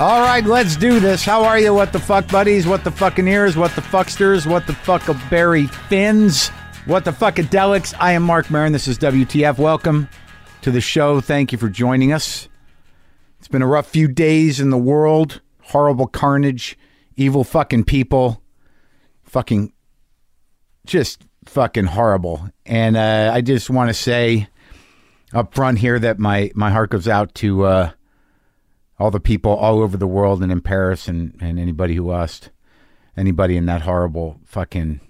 All right, let's do this. How are you, what the fuck buddies? What the fucking ears? What the fucksters? What the fuck a berry fins? What the fuckadelics? I am Marc Maron. This is WTF. Welcome to the show. Thank you for joining us. It's been a rough few days in the world. Horrible carnage, evil fucking people, fucking just fucking horrible. And uh, I just want to say up front here that my my heart goes out to uh, all the people all over the world and in Paris and and anybody who lost anybody in that horrible fucking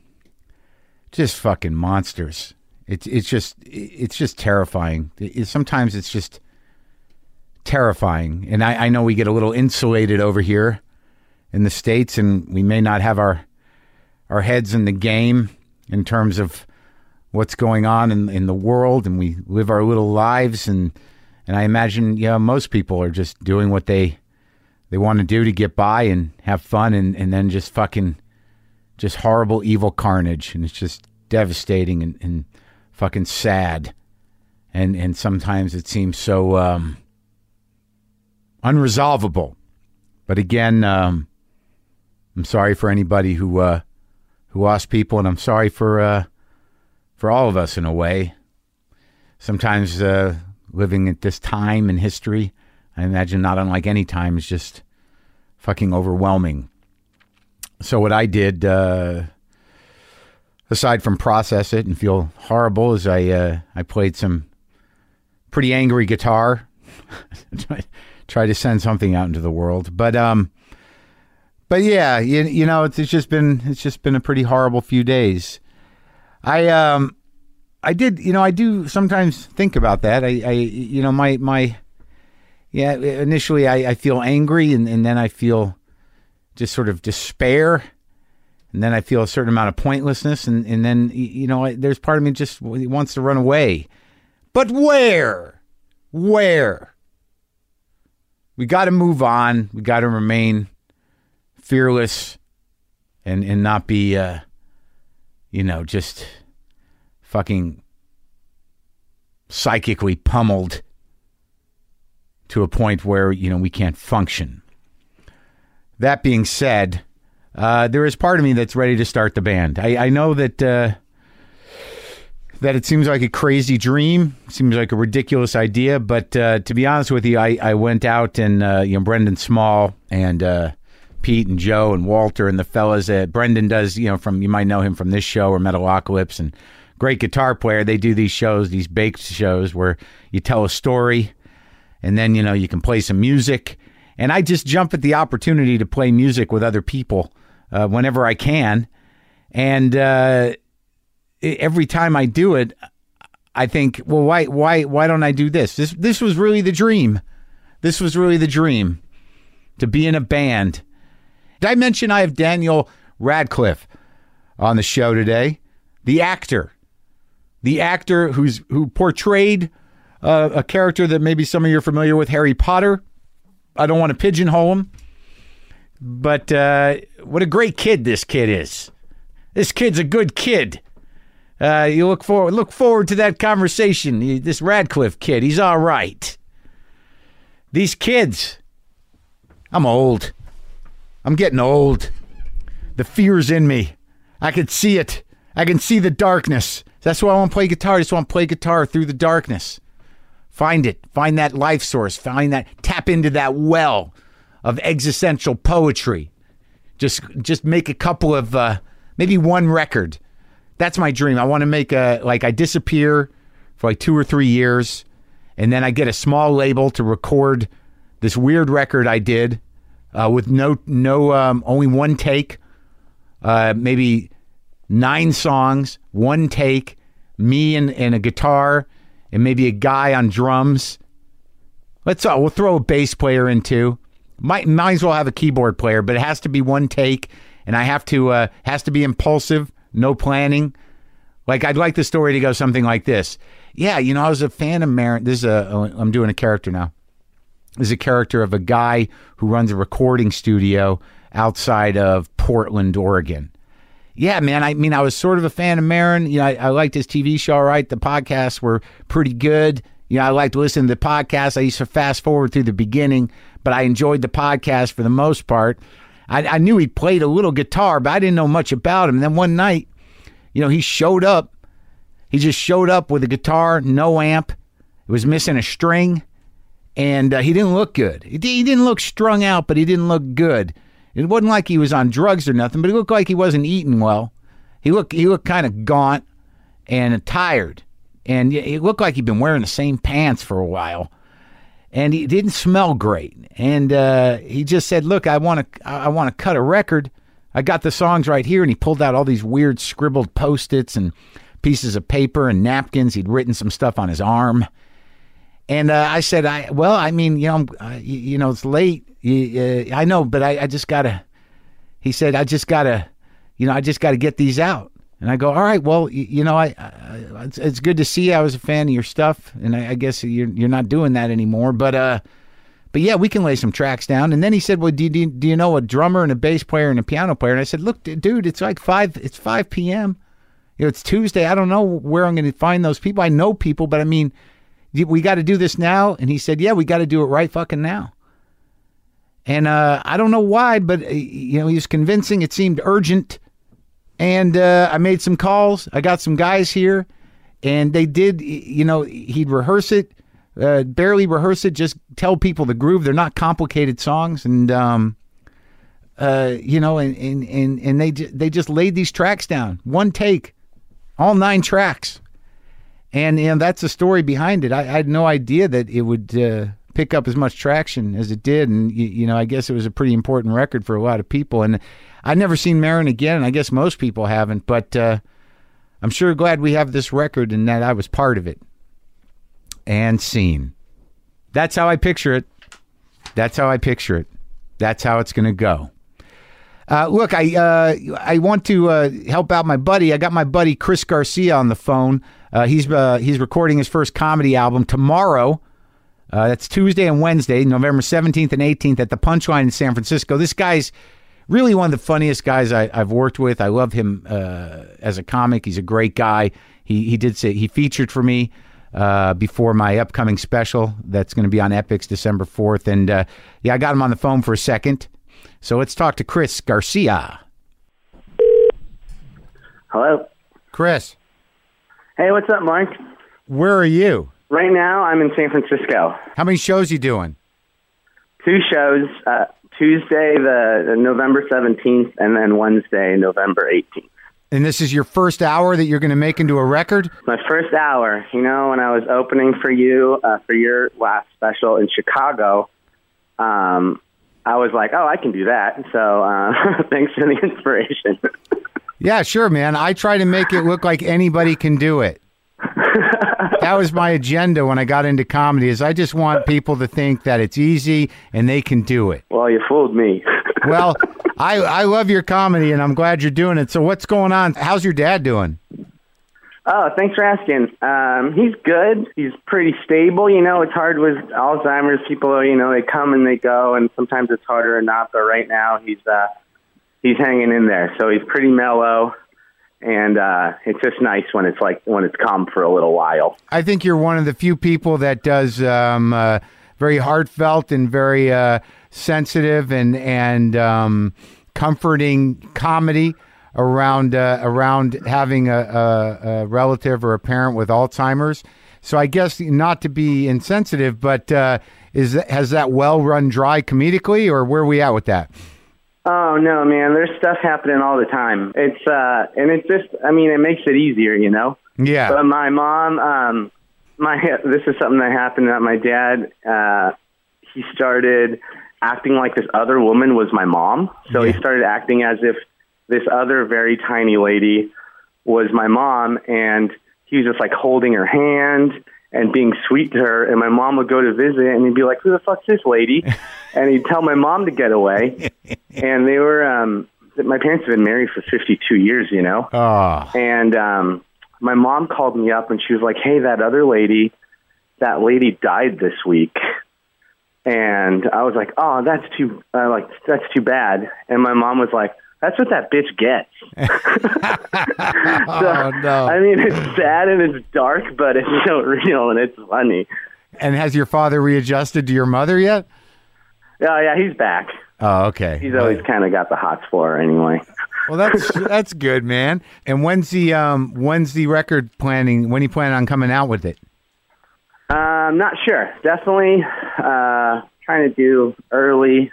just fucking monsters. It's it's just it's just terrifying. Sometimes it's just terrifying, and I, I know we get a little insulated over here in the states, and we may not have our our heads in the game in terms of what's going on in in the world, and we live our little lives, and and I imagine yeah most people are just doing what they they want to do to get by and have fun, and and then just fucking just horrible evil carnage, and it's just devastating and, and fucking sad, and and sometimes it seems so um, unresolvable. But again, um, I'm sorry for anybody who uh, who lost people, and I'm sorry for uh, for all of us in a way. Sometimes uh, living at this time in history, I imagine not unlike any time, is just fucking overwhelming. So what I did, uh, aside from process it and feel horrible, is I uh, I played some pretty angry guitar, try, to send something out into the world. But um, but yeah, you, you know, it's, it's just been it's just been a pretty horrible few days. I um, I did, you know, I do sometimes think about that. I, I you know, my my yeah, initially I, I feel angry and, and then I feel just sort of despair and then I feel a certain amount of pointlessness, and and then you know I- there's part of me just wants to run away, but where, where? We got to move on. We got to remain fearless, and and not be, uh, you know, just fucking psychically pummeled to a point where you know we can't function. That being said, uh, there is part of me that's ready to start the band. I, I know that uh, that it seems like a crazy dream, seems like a ridiculous idea, but uh, to be honest with you, I, I went out and uh, you know Brendan Small and uh, Pete and Joe and Walter and the fellas. that Brendan does you know from you might know him from this show or Metalocalypse and great guitar player. They do these shows, these baked shows where you tell a story and then you know you can play some music. And i just jump at the opportunity to play music with other people uh, whenever i can. And uh, every time i do it i think well why why why don't i do this? This this was really the dream. This was really the dream to be in a band. Did i mention i have daniel radcliffe on the show today? The actor the actor who's who portrayed uh, a character that maybe some of you are familiar with, Harry Potter. I don't want to pigeonhole him, but uh, what a great kid this kid is. This kid's a good kid. Uh, you look forward look forward to that conversation. This Radcliffe kid, he's all right. These kids, I'm old. I'm getting old. The fear's in me. I can see it. I can see the darkness. That's why I want to play guitar. I just want to play guitar through the darkness. Find it. Find that life source. Find that. Tap into that well of existential poetry. Just, just make a couple of, uh, maybe one record. That's my dream. I want to make a like I disappear for like two or three years, and then I get a small label to record this weird record I did uh, with no no um, only one take, uh, maybe nine songs, one take, me and, and a guitar, and maybe a guy on drums. Let's uh, we'll throw a bass player in too. Might might as well have a keyboard player, but it has to be one take, and I have to uh, has to be impulsive, no planning. Like I'd like the story to go something like this. Yeah, you know, I was a fan of Maron. This is a I'm doing a character now. This is a character of a guy who runs a recording studio outside of Portland, Oregon. Yeah, man. I mean, I was sort of a fan of Maron. You know, I, I liked his TV show. All right, the podcasts were pretty good. You know, I liked to listen to the podcast. I used to fast forward through the beginning, but I enjoyed the podcast for the most part. I, I knew he played a little guitar, but I didn't know much about him. And then one night, you know, he showed up. He just showed up with a guitar, no amp. It was missing a string, and uh, he didn't look good. He, he didn't look strung out, but he didn't look good. It wasn't like he was on drugs or nothing, but he looked like he wasn't eating well. He looked he looked kind of gaunt and tired, and it looked like he'd been wearing the same pants for a while. And he didn't smell great. And uh, he just said, "Look, I want to I want to cut a record. I got the songs right here." And he pulled out all these weird scribbled post-its and pieces of paper and napkins. He'd written some stuff on his arm. And uh, I said, "I well, I mean, you know, uh, you, know, it's late. Uh, I know, but I, I just gotta." He said, "I just gotta, you know, I just gotta get these out." And I go, "All right, well, you, you know, I, I it's, it's, good to see. You. I was a fan of your stuff, and I, I, guess you're you're not doing that anymore. But uh, but yeah, we can lay some tracks down." And then he said, "Well, do you, do you know a drummer and a bass player and a piano player?" And I said, "Look, dude, it's like five. It's five p.m. You know, it's Tuesday. I don't know where I'm going to find those people. I know people, but I mean." We got to do this now? And he said yeah we got to do it right fucking now. And uh, i don't know why but uh, you know he was convincing. It seemed urgent. And uh, i made some calls. I got some guys here and they did you know he'd rehearse it uh, barely rehearse it just tell people the groove. They're not complicated songs. And um, uh, you know and, and, and, and they, they just laid these tracks down. One take all nine tracks and you know, that's the story behind it. I, I had no idea that it would uh, pick up as much traction as it did, and you, you, know, I guess it was a pretty important record for a lot of people. And I've never seen Maron again, and I guess most people haven't. But uh, I'm sure glad we have this record and that I was part of it and seen. That's how I picture it. That's how I picture it. That's how it's going to go. Uh, look, I uh, I want to uh, help out my buddy. I got my buddy Chris Garcia on the phone. Uh, he's uh, he's recording his first comedy album tomorrow. Uh, that's Tuesday and Wednesday, November seventeenth and eighteenth at the Punchline in San Francisco. This guy's really one of the funniest guys I, have worked with. I love him as a comic. He's a great guy. He he did say he featured for me. before my upcoming special that's going to be on Epix December 4th. And yeah, I got him on the phone for a second. So let's talk to Chris Garcia. Hello. Chris. Hey, what's up, Marc? Where are you? Right now, I'm in San Francisco. How many shows you doing? Two shows. Uh, Tuesday, the, the November 17th, and then Wednesday, November 18th. And this is your first hour that you're going to make into a record? My first hour. You know, when I was opening for you uh, for your last special in Chicago, um, I was like, oh, I can do that. So uh, thanks for the inspiration. yeah, sure, man. I try to make it look like anybody can do it. that was my agenda when I got into comedy is I just want people to think that it's easy and they can do it. Well, you fooled me. well, I I love your comedy and I'm glad you're doing it. So what's going on? How's your dad doing? Oh, thanks for asking. Um, he's good. He's pretty stable. You know, it's hard with Alzheimer's. People, you know, they come and they go, and sometimes it's harder or not. But right now, he's uh, he's hanging in there. So he's pretty mellow, and uh, it's just nice when it's like when it's calm for a little while. I think you're one of the few people that does um, uh, very heartfelt and very uh, sensitive and and um, comforting comedy around uh, around having a, a, a, relative or a parent with Alzheimer's. So I guess not to be insensitive, but uh, is has that well run dry comedically, or where are we at with that? Oh no, man! There's stuff happening all the time. It's uh, and it's just, I mean, it makes it easier, you know. Yeah. But my mom, um, my this is something that happened. That my dad, uh, he started acting like this other woman was my mom. So yeah. he started acting as if this other very tiny lady was my mom, and he was just like holding her hand and being sweet to her. And my mom would go to visit, and he'd be like, "Who the fuck's this lady?" and he'd tell my mom to get away. and they were, um, my parents have been married for 52 years, you know. Oh. And um, my mom called me up, and she was like, "Hey, that other lady, that lady died this week." And I was like, "Oh, that's too uh, like that's too bad." And my mom was like, that's what that bitch gets. oh no! I mean, it's sad and it's dark, but it's so real and it's funny. and has your father readjusted to your mother yet? Oh yeah, he's back. Oh, okay. He's always kind of got the hots for her anyway. Well, that's that's good, man. And when's the um when's the record planning? When you plan on coming out with it? Um, not sure. Definitely uh, trying to do early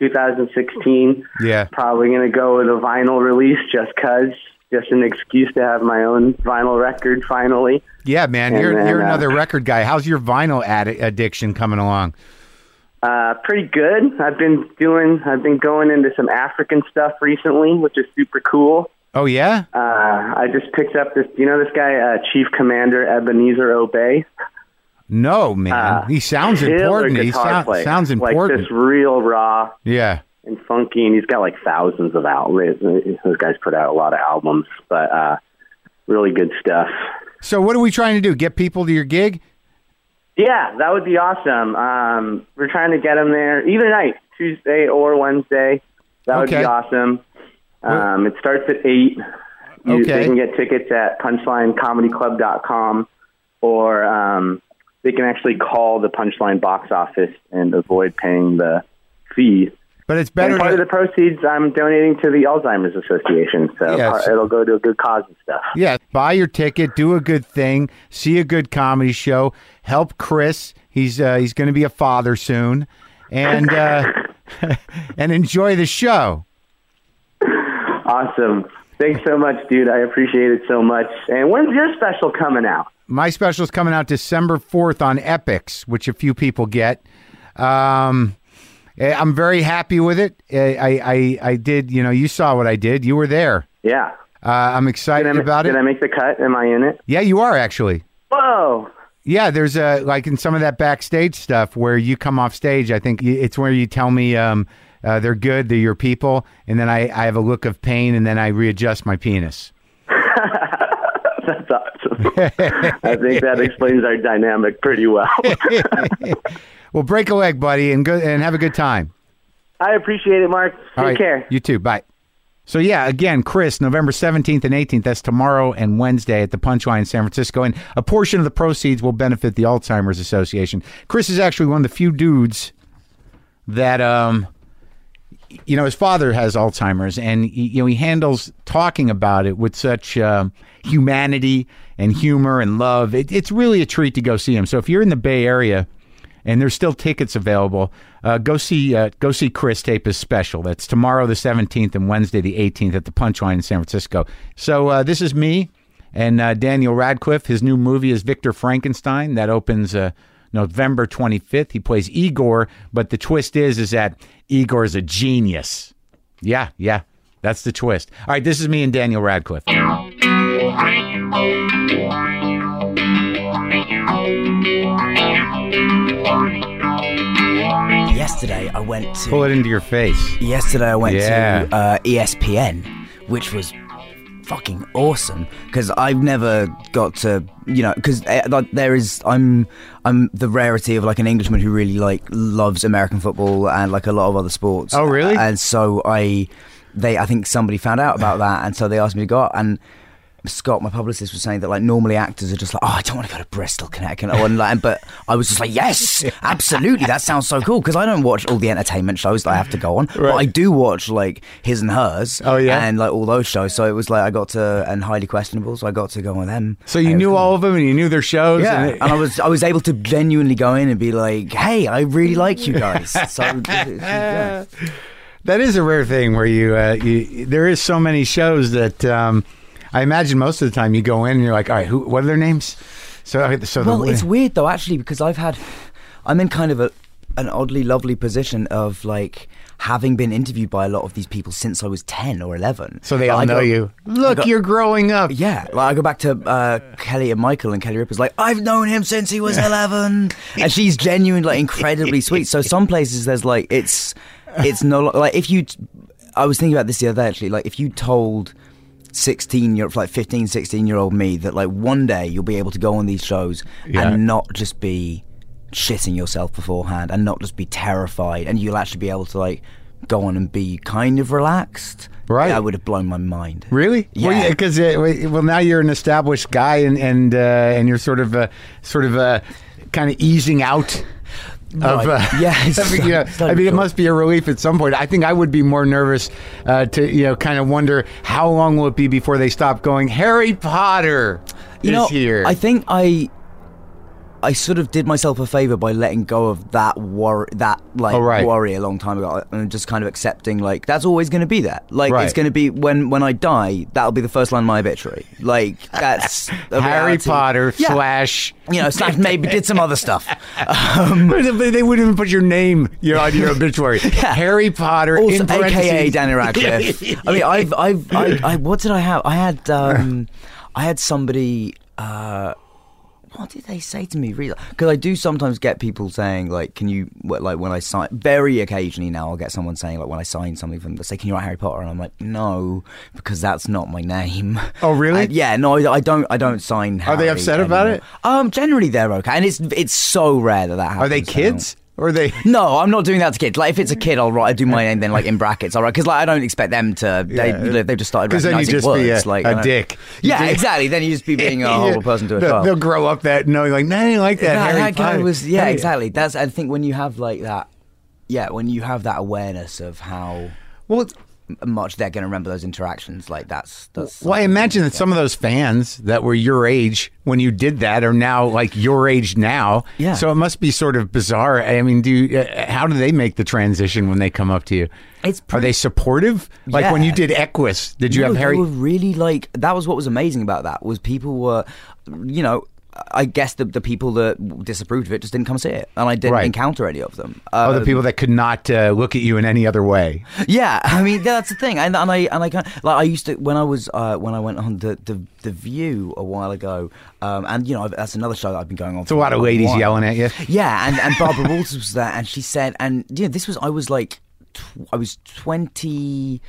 2016. Yeah. Probably going to go with a vinyl release just 'cause. Just an excuse to have my own vinyl record finally. Yeah, man. And You're then, you're uh, another record guy. How's your vinyl addi- addiction coming along? Uh, pretty good. I've been doing. I've been going into some African stuff recently, which is super cool. Oh yeah. Uh, I just picked up this. You know this guy, uh, Chief Commander Ebenezer Obey. No, man. Uh, he sounds important. He guitar sou- player. sounds Like important. this real raw yeah. and funky, and he's got like thousands of outlets. Those guys put out a lot of albums, but uh, really good stuff. So what are we trying to do? Get people to your gig? Yeah, that would be awesome. Um, we're trying to get them there either night, Tuesday or Wednesday. That would Okay. be awesome. Um, it starts at eight. You, Okay. They can get tickets at punchlinecomedyclub.com, or um, they can actually call the Punchline box office and avoid paying the fee. But it's better. and part To, of the proceeds I'm donating to the Alzheimer's Association, so part- it'll go to a good cause and stuff. yeah, buy your ticket, do a good thing, see a good comedy show, help Chris. He's uh, he's going to be a father soon, and uh, and enjoy the show. Awesome. Thanks so much, dude. I appreciate it so much. And when's your special coming out? My special is coming out December 4th on Epix, which a few people get. Um, eh, I'm very happy with it. Eh, I, I, I did, you know, you saw what I did. You were there. Yeah. Uh, I'm excited Did I, about did it. Did I make the cut? Am I in it? yeah, you are actually. Whoa. Yeah, there's a like in some of that backstage stuff where you come off stage. I think it's where you tell me um, uh, they're good, they're your people, and then I, I have a look of pain, and then I readjust my penis. That's awesome. I think that explains our dynamic pretty well. Well, break a leg, buddy, and go and have a good time. I appreciate it, Marc. Take right. care. You too. Bye. So yeah, again, Chris, November 17th and 18th, that's tomorrow and Wednesday at the Punchline in San Francisco. And a portion of the proceeds will benefit the Alzheimer's Association. Chris is actually one of the few dudes that um you know, his father has Alzheimer's, and he, you know he handles talking about it with such um humanity and humor and love. It, it's really a treat to go see him. So if you're in the Bay Area, and there's still tickets available, uh, go see uh, go see Chris tape his special. That's tomorrow the 17th and Wednesday the 18th at the Punchline in San Francisco. So uh, this is me and uh, Daniel Radcliffe. His new movie is Victor Frankenstein. That opens. Uh, November 25th. He plays Igor, but the twist is is that Igor is a genius. Yeah, yeah. That's the twist. All right, this is me and Daniel Radcliffe. Yesterday I went to. Pull it into your face. Yesterday I went Yeah. to uh, ESPN, which was fucking awesome because I've never got to, you know, because like there is, I'm, I'm the rarity of like an Englishman who really like loves American football and like a lot of other sports. Oh, really? And so I, they, I think somebody found out about that, and so they asked me to go out and. Scott, my publicist, was saying that like normally actors are just like, oh, I don't want to go to Bristol, Connecticut, or like, but I was just like, yes, absolutely, that sounds so cool because I don't watch all the entertainment shows that I have to go on, but I do watch like his and hers, Oh, yeah? and like all those shows. So it was like I got to and highly questionable, so I got to go on them. So you knew all of them and you knew their shows. Yeah, and and I was I was able to genuinely go in and be like, "Hey, I really like you guys." So yeah. That is a rare thing where you, uh, you there is so many shows that um, I imagine most of the time you go in and you're like, all right, who? What are their names? So, so Well, the, it's weird though, actually, because I've had, I'm in kind of a, an oddly lovely position of like having been interviewed by a lot of these people since I was ten or eleven. so they Like, all I know go- you. Look, got- you're growing up. Yeah, like I go back to uh, Kelly and Michael, and Kelly Ripa's like, I've known him since he was eleven, and she's genuine, like incredibly sweet. So some places there's like it's it's no like if you, I was thinking about this the other day actually, like if you told. 16 year old, like 15 16 year old me that like one day you'll be able to go on these shows Yeah. and not just be shitting yourself beforehand and not just be terrified and you'll actually be able to like go on and be kind of relaxed, Right. that would have blown my mind. Really? Yeah. Because uh, well, now you're an established guy, and and uh, and you're sort of uh, sort of uh, kind of easing out. Of, uh, Right. Yeah, I mean, you know, I mean, it must be a relief at some point. I think I would be more nervous uh, to, you know, kind of wonder how long will it be before they stop going. Harry Potter You is know, here. I think I. I sort of did myself a favor by letting go of that wor- that like Oh, right. worry a long time ago, and just kind of accepting like that's always going to be there. Like Right. it's going to be when when I die, that'll be the first line of my obituary. Like that's Harry. Potter Yeah. slash. you know, slash maybe did some other stuff. Um, they wouldn't even put your name you know, on your obituary. Harry Potter, also, in. AKA Danny Radcliffe. I mean, I've, I've, I, I, what did I have? I had, um, I had somebody. Uh, what did they say to me? Really? Because I do sometimes get people saying like, "Can you like when I sign?" Very occasionally now, I'll get someone saying like, "When I sign something from," they say, "Can you write Harry Potter?" And I'm like, "No, because that's not my name." Oh, really? And, yeah, no, I, I don't. I don't sign. Harry Are they upset about it? Um, generally they're okay, and it's it's so rare that that happens. Are they kids? Or they. No, I'm not doing that to kids. Like if it's a kid, I'll write. I do my name then like in brackets. All right, because like I don't expect them to. They Yeah. they've just started Because then you recognizing just words. be a, like a I don't- dick. Yeah, You- exactly. Then you just be being a horrible person to a they'll, child. They'll grow up that knowing, like, no, I didn't like that. that, Harry that guy Potter. was yeah, Harry- exactly. That's I think when you have like that. Yeah, when you have that awareness of how Well, much they're going to remember those interactions, like that's that's. well, I imagine that some of those fans that were your age when you did that are now like your age now. Yeah. So it must be sort of bizarre. I mean, do you, uh, how do they make the transition when they come up to you? It's Are they supportive? Like when you did Equus, did you No, have Harry? They were really like that was what was amazing about that was people were, you know. I guess the the people that disapproved of it just didn't come see it, and I didn't Right. encounter any of them. Oh, the Um, people that could not uh, look at you in any other way. Yeah, I mean that's the thing, and, and I and I kind like I used to when I was uh, when I went on the, the the View a while ago, um, and you know that's another show that I've been going on. It's a lot of ladies yelling at you. Yeah, and and Barbara Walters was there, and she said, and yeah, this was I was like, tw- I was twenty.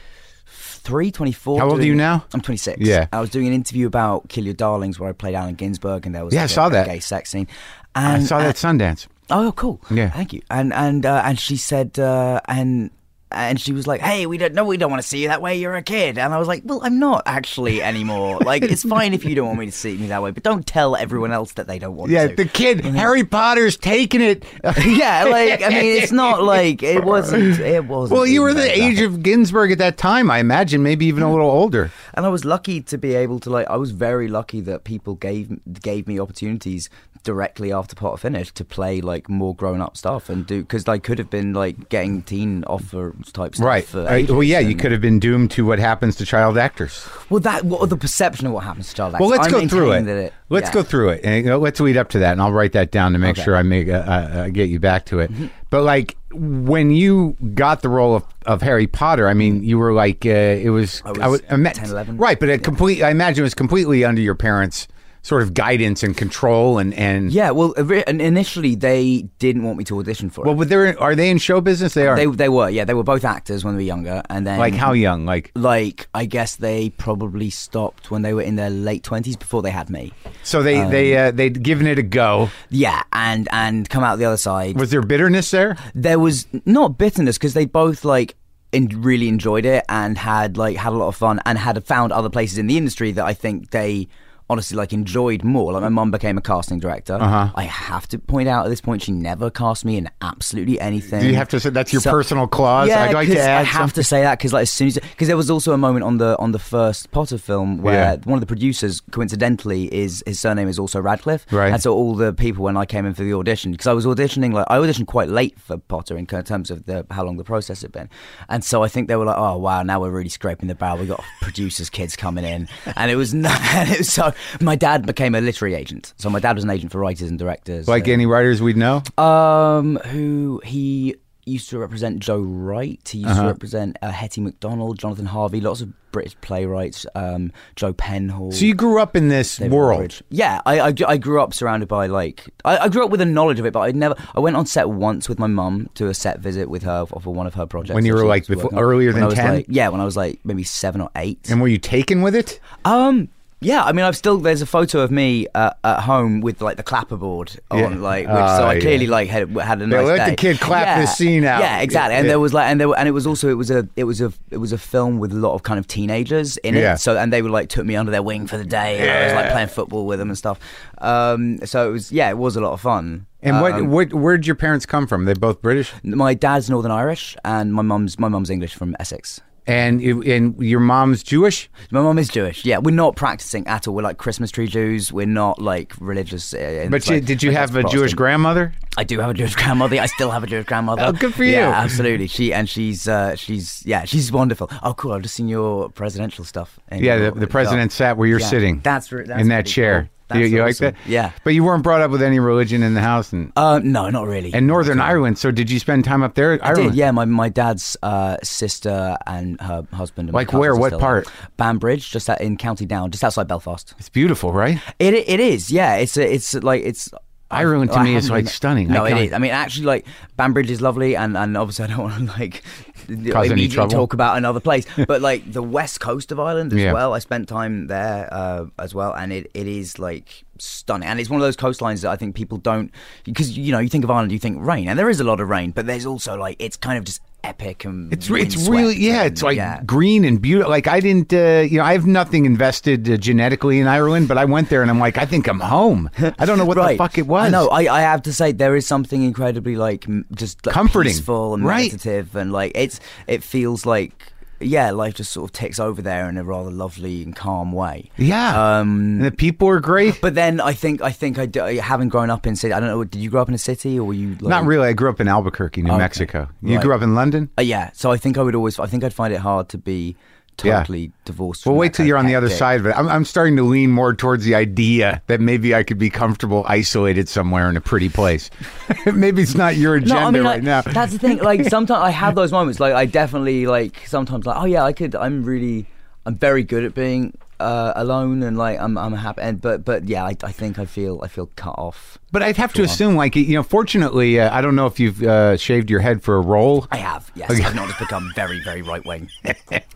23, 24. How old are you now? I'm 26. Yeah. I was doing an interview about Kill Your Darlings where I played Allen Ginsberg and there was Yeah, I like, a- saw a that. gay sex scene. And, I saw that at Sundance. Oh, cool. Yeah. Thank you. And and uh, and she said, uh, and and she was like, "Hey, we don't know. We don't want to see you that way. You're a kid." And I was like, "Well, I'm not actually anymore. Like, it's fine if you don't want me to see me that way, but don't tell everyone else that they don't want to." Yeah, to." the kid, Harry Potter's taking it. yeah, like I mean, it's not like it wasn't. It wasn't. well, you were the that age bad. of Ginsberg at that time, I imagine, maybe even a little older. and I was lucky to be able to like. I was very lucky that people gave gave me opportunities directly after Potter finished to play like more grown up stuff and do because I could have been like getting teen offers type stuff. Right. For Uh, well, yeah, you could have been doomed to what happens to child actors. Well, that what the perception of what happens to child actors. Well, let's I'm go through it. it Let's yeah. go through it, and let's lead up to that, and I'll write that down to make Okay. sure I make uh, uh, uh, get you back to it. Mm-hmm. But like when you got the role of, of Harry Potter, I mean, you were like uh, it was. I was ima- 10, 11. Right, but it complete. I imagine it was completely under your parents' sort of guidance and control, and and Yeah, well, initially they didn't want me to audition for it. Well, but they're are they in show business? They are. they they were, yeah, they were both actors when they were younger, and then like how young? Like Like I guess they probably stopped when they were in their late twenties before they had me. so they Um, they uh, they'd given it a go. Yeah, and and come out the other side. Was there bitterness there? there was not bitterness because they both like in, really enjoyed it and had like had a lot of fun and had found other places in the industry that I think they honestly like enjoyed more. Like my mum became a casting director. Uh-huh. I have to point out at this point she never cast me in absolutely anything. Do you have to say that's your So- personal clause? Yeah, I'd like to add I have something. to say that because like as soon as because there was also a moment on the on the first Potter film where Yeah. one of the producers coincidentally is his surname is also Radcliffe, Right. And so all the people when I came in for the audition because I was auditioning like I auditioned quite late for Potter in terms of the how long the process had been, and so I think they were like, oh wow, now we're really scraping the barrel. We got producers kids coming in, and it was not, and it was so my dad became a literary agent, so my dad was an agent for writers and directors, Like any writers we'd know? um, who he used to represent Joe Wright. He used Uh-huh. to represent uh, Hettie MacDonald, Jonathan Harvey, lots of British playwrights. Um, Joe Penhall. So you grew up in this David world. Aldridge. Yeah, I, I, I grew up surrounded by like I, I grew up with a knowledge of it, but I never I went on set once with my mum to a set visit with her for for one of her projects. When you were, like, before- earlier than 10? like- yeah, when I was like maybe seven or eight. And were you taken with it? Um, Yeah, I mean, I've still there's a photo of me uh, at home with like the clapperboard on, Yeah. like, which, Oh, so I yeah. clearly like had had a nice let the kid clap yeah. this scene out. Yeah, exactly. And there was like, and there, were- and it was also it was a it was a it was a film with a lot of kind of teenagers in Yeah. it. So and they were like took me under their wing for the day. And I was like playing football with them and stuff. Um, so it was yeah, it was a lot of fun. And what, Um, what, where'd your parents come from? They're both British, my dad's Northern Irish and my mum's my mum's English from Essex. And and your mom's Jewish. My mom is Jewish. Yeah, we're not practicing at all. We're like Christmas tree Jews. We're not like religious. Uh, But you, like- did you like have a Jewish grandmother? I do have a Jewish grandmother. I still have a Jewish grandmother. Oh, good for you. Yeah, absolutely. She and she's uh, she's yeah, she's wonderful. Oh, cool. I've just seen your presidential stuff. Yeah, your- the, the president sat where you're Yeah, sting. That's that's in that really chair. cool. You you like awesome. that? Yeah. But you weren't brought up with any religion in the house, and Uh, no, not really. and Northern Ireland. So did you spend time up there? I Ireland? did, yeah. My my dad's uh, sister and her husband. And my Like where? What part? there. Banbridge, just in County Down, just outside Belfast. It's beautiful, right? It it is, yeah. It's a, it's like it's. Ireland to I me is, like, stunning. No, I it is. I mean, actually, like Banbridge is lovely, and, and obviously I don't want to like immediately trouble. talk about another place, but like the west coast of Ireland as Yeah. well. I spent time there uh, as well, and it, it is like stunning. And it's one of those coastlines that I think people don't because you know you think of Ireland, you think rain, and there is a lot of rain, but there's also like it's kind of just epic and It's it's really yeah. and- It's like yeah. green and beautiful. Like I didn't, uh, you know, I have nothing invested uh, genetically in Ireland, but I went there and I'm like, I think I'm home. I don't know what right. the fuck it was. no. I, I have to say there is something incredibly like just like, Comforting. peaceful and Right. meditative, and like it's it feels like yeah, life just sort of takes over there in a rather lovely and calm way. Yeah. Um, and the people are great. but then I think I think I do, having grown up in city. I don't know. Did you grow up in a city or were you? Like, Not really. I grew up in Albuquerque, New Okay. Mexico. You Right. grew up in London. Uh, yeah. So I think I would always. I think I'd find it hard to be Yeah. totally divorced. Well, wait till you're on the other side of it. I'm, I'm starting to lean more towards the idea that maybe I could be comfortable isolated somewhere in a pretty place. maybe it's not your agenda No, I mean, right like, now. that's the thing. Like, sometimes I have those moments. Like, I definitely like sometimes like, oh yeah, I could. I'm really, I'm very good at being uh, alone and like I'm, I'm happy. And but, but yeah, I, I think I feel, I feel cut off. But I'd have to assume, like, you know, fortunately, uh, I don't know if you've uh, shaved your head for a role. I have, yes. I've not just become very, very right wing.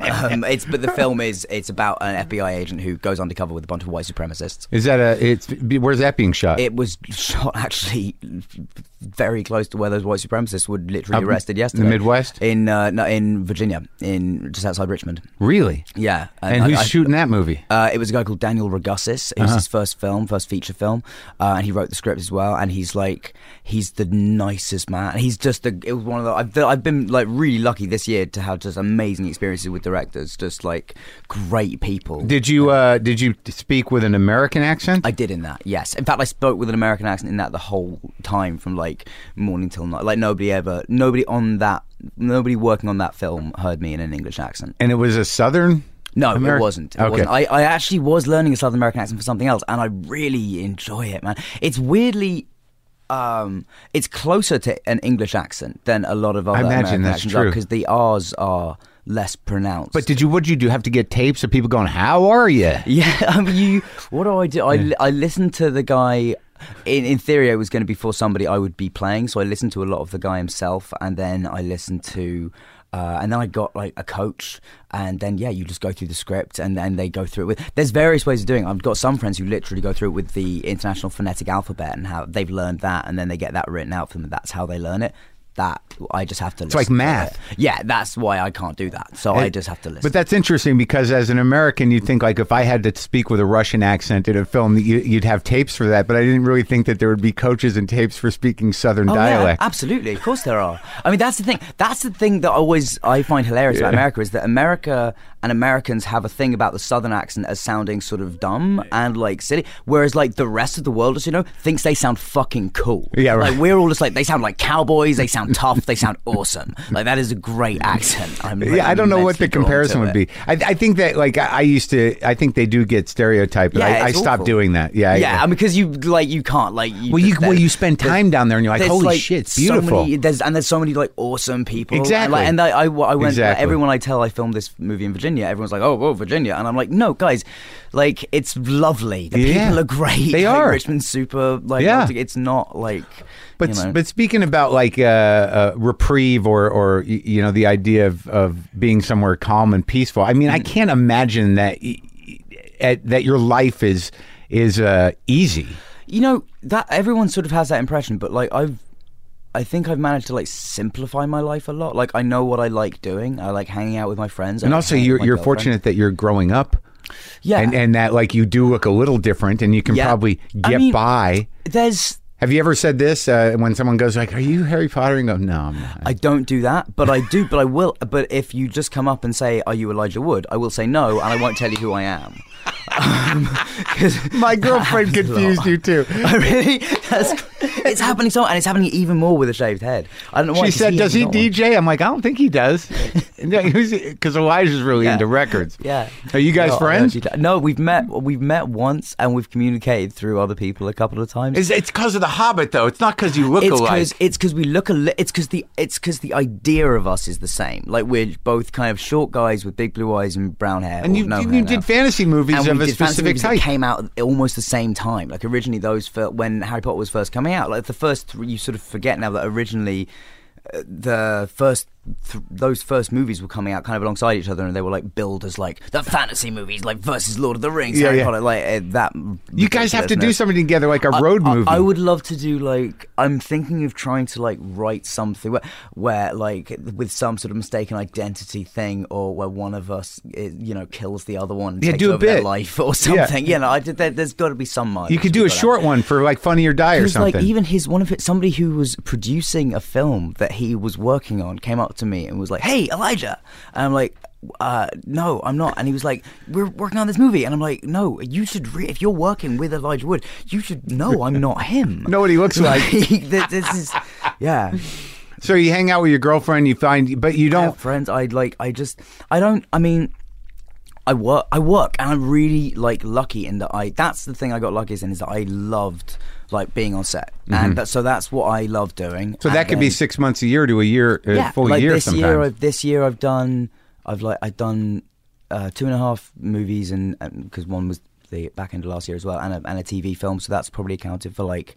um, it's but the film is it's about an FBI agent who goes undercover with a bunch of white supremacists. Is that a? It's where's that being shot? It was shot actually very close to where those white supremacists were literally Up arrested yesterday. in the. Midwest? in uh, no, in Virginia, in just outside Richmond. really? Yeah, And I- who's I- shooting that movie? Uh, it was a guy called Daniel Ragussis. It was his first film, first feature film, uh, and he wrote the script as well. And he's like, he's the nicest man. He's just the. It was one of the. I've, I've been like really lucky this year to have just amazing experiences with directors, just like great people. Did you uh, did you speak with an American accent? I did in that, yes. In fact, I spoke with an American accent in that the whole time, from like morning till night. Like nobody ever, nobody on that, nobody working on that film heard me in an English accent. and it was a Southern. No, Ameri- it wasn't. It Okay. wasn't. I, I actually was learning a South American accent for something else, and I really enjoy it, man. It's weirdly, um, it's closer to an English accent than a lot of other imagine American that's accents true. because the R's are less pronounced. But did you? What did you do? Have to get tapes of people going? How are you? Yeah, I mean, you. What do I do? I, I listened to the guy. In, in theory, it was going to be for somebody I would be playing, so I listened to a lot of the guy himself, and then I listened to, uh, and then I got like a coach, and then yeah, you just go through the script, and then they go through it with. There's various ways of doing. it. I've got some friends who literally go through it with the International Phonetic Alphabet, and how they've learned that, and then they get that written out for them. That's how they learn it. That I just have to. Listen. It's like math. Yeah, that's why I can't do that. So I just have to listen. But that's interesting because as an American, you'd think like if I had to speak with a Russian accent in a film, you, you'd have tapes for that. But I didn't really think that there would be coaches and tapes for speaking Southern Oh, dialect. Yeah, absolutely. Of course there are. I mean, that's the thing. That's the thing that always I find hilarious about America is that America and Americans have a thing about the Southern accent as sounding sort of dumb and like silly, whereas like the rest of the world, as you know, thinks they sound fucking cool. Yeah, right. Like we're all just like they sound like cowboys. They sound tough. They sound awesome. Like that is a great accent. I'm like, yeah, I don't know what the comparison would be. I, I think that like I, I used to. I think they do get stereotyped. But Yeah, I, I stopped awful. doing that. Yeah, Yeah, I mean, because you like you can't like. You well, you just- well you spend time down there and you're like, holy like, shit, it's so beautiful. many- there's and there's so many like awesome people. And, Exactly. like, and I, I, I went. like, everyone I tell I filmed this movie in Virginia, everyone's like, "Oh, oh, Virginia," and I'm like, "No, guys, like it's lovely. The Yeah. people are great. They Like, are. Richmond's super. Like, Yeah. it's not like." But you know. but speaking about like uh, uh, reprieve or or you know the idea of of being somewhere calm and peaceful. I mean, Mm. I can't imagine that. at, that your life is is uh, easy. You know that everyone sort of has that impression, but like I've, I think I've managed to like simplify my life a lot. Like I know what I like doing. I like hanging out with my friends. And like also, you're you're fortunate that you're growing up, Yeah, and and that like you do look a little different, and you can Yeah. probably I get mean- by. there's. Have you ever said this uh, when someone goes like, "Are you Harry Potter?" and go, "No, I'm not." I don't do that, but I do. But I will. But if you just come up and say, "Are you Elijah Wood?" I will say no, and I won't tell you who I am. Um, 'cause My girlfriend confused you too. Oh, really? That's, it's happening so, and it's happening even more with a shaved head. I don't know why. She 'cause said, "Does he hasn't one. DJ?" I'm like, "I don't think he does," because Elijah's really Yeah. into records. Yeah. Are you guys No, friends? No, we've met. We've met once, and we've communicated through other people a couple of times. It's it's because of the Hobbit, though. It's not because you look it's alike. because it's because we look a it's because the it's because the idea of us is the same. Like we're both kind of short guys with big blue eyes and brown hair. And you no you, hair did fantasy movies and of we a specific type. came out almost the same time. Like originally, those fir- when Harry Potter was first coming out, like the first three, you sort of forget now that originally uh, the first th- those first movies were coming out kind of alongside each other, and they were like billed as like the fantasy movies, like versus Lord of the Rings, Yeah, Harry yeah. Potter, like uh, that. You guys have to do something together, like a I- road I, movie. I would love to do like I'm thinking of trying to like write something where, where like with some sort of mistaken identity thing, or where one of us eh, you know kills the other one, Yeah, takes do a bit. life or something. You know, I did. There, there's got to be some. You could do a short one for like Funny or Die or something. like even his one of it, somebody who was producing a film that he was working on came up to me and was like, "Hey, Elijah," and I'm like. Uh, no, I'm not. And he was like, "We're working on this movie," and I'm like, "No, you should. Re- if you're working with Elijah Wood, you should know I'm not him. know what he looks like. this, this is, yeah. so you hang out with your girlfriend, you find, but you don't. friends. I like. I just. I don't. I mean, I work. I work, and I'm really like lucky in that I. That's the thing I got luckiest in is that I loved like being on set, and that, so that's what I love doing. Mm-hmm. So And that could be six months a year to a year, a yeah, full like year this sometimes. year. I've, this year I've done. I've like I've done uh, two and a half movies, and because one was the back end of last year as well, and a, and a TV film. So that's probably accounted for like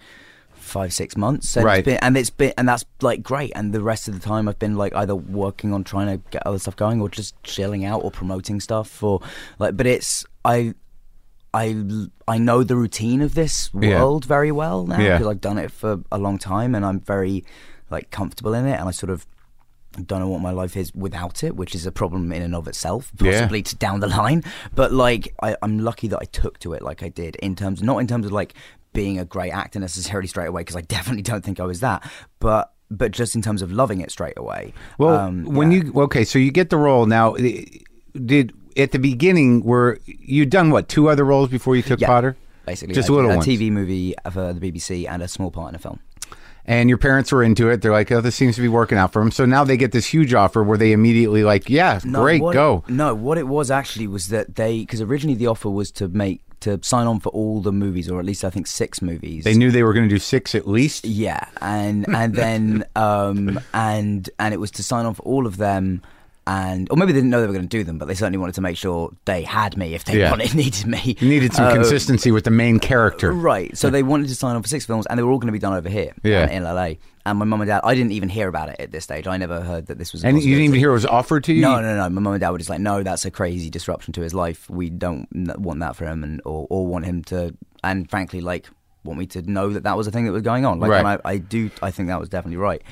five six months and Right. it's been, and it's been and that's like great and the rest of the time i've been like either working on trying to get other stuff going or just chilling out or promoting stuff or like but it's i i i know the routine of this Yeah. world very well now Yeah. because i've done it for a long time and i'm very like comfortable in it and i sort of don't know what my life is without it, which is a problem in and of itself, Yeah. possibly to down the line. But like, I, I'm lucky that I took to it like I did in terms, not in terms of like being a great actor necessarily straight away, because I definitely don't think I was that, but but just in terms of loving it straight away. Well, Um, when yeah. you okay, so you get the role now. Did at the beginning were you done what two other roles before you took Yeah, Potter? basically just a, little a ones. TV movie for the BBC and a small part in a film. And your parents were into it. They're like, "Oh, this seems to be working out for them." So now they get this huge offer where they immediately like, "Yeah, great, what go." No, what it was actually was that they because originally the offer was to make to sign on for all the movies or at least I think six movies. They knew they were going to do six at least. Yeah, and and then um and and it was to sign on for all of them. And or maybe they didn't know they were going to do them, but they certainly wanted to make sure they had me if they Yeah. wanted needed me. You needed some Uh, consistency with the main character. Right. So they wanted to sign on for six films, and they were all going to be done over here Yeah. in, in LA. And my mum and dad, I didn't even hear about it at this stage. I never heard that this was. And you didn't even hear it was offered to you. No, no, no. My mum and dad were just like, no, that's a crazy disruption to his life. We don't want that for him, and or, or want him to, and frankly, like want me to know that that was a thing that was going on. Like, Right. and I, I do, I think that was definitely right.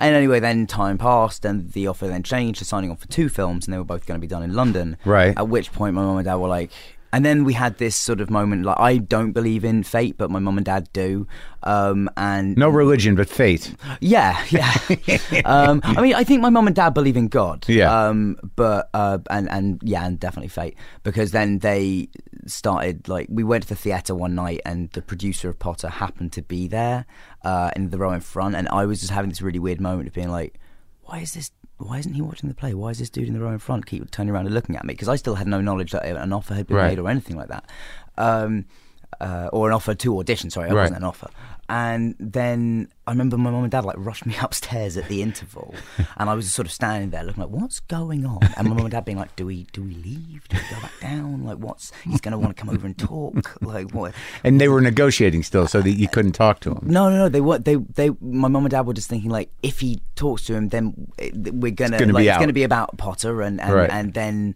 And anyway, then time passed, and the offer then changed to signing on for two films, and they were both going to be done in London. Right. At which point, my mum and dad were like. And then we had this sort of moment. Like I don't believe in fate, but my mum and dad do. Um, and No religion, but fate. yeah, yeah. um, I mean, I think my mum and dad believe in God. Yeah. Um, but uh, and and yeah, and definitely fate because then they started like we went to the theater one night and the producer of Potter happened to be there uh, in the row in front, and I was just having this really weird moment of being like, why is this? Why isn't he watching the play? Why is this dude in the row in front keep turning around and looking at me? Because I still had no knowledge that an offer had been Right. made or anything like that. Um, uh, or an offer to audition. Sorry, it Right. wasn't an offer. And then I remember my mum and dad like rushed me upstairs at the interval, and I was sort of standing there looking like, "What's going on?" And my mum and dad being like, "Do we do we leave? Do we go back down? Like, what's he's going to want to come over and talk? Like, what?" And they were negotiating still, so that you couldn't talk to him. No, no, no. They were they they. My mum and dad were just thinking like, if he talks to him, then we're gonna, gonna like be it's out. gonna be about Potter, and and, Right. and then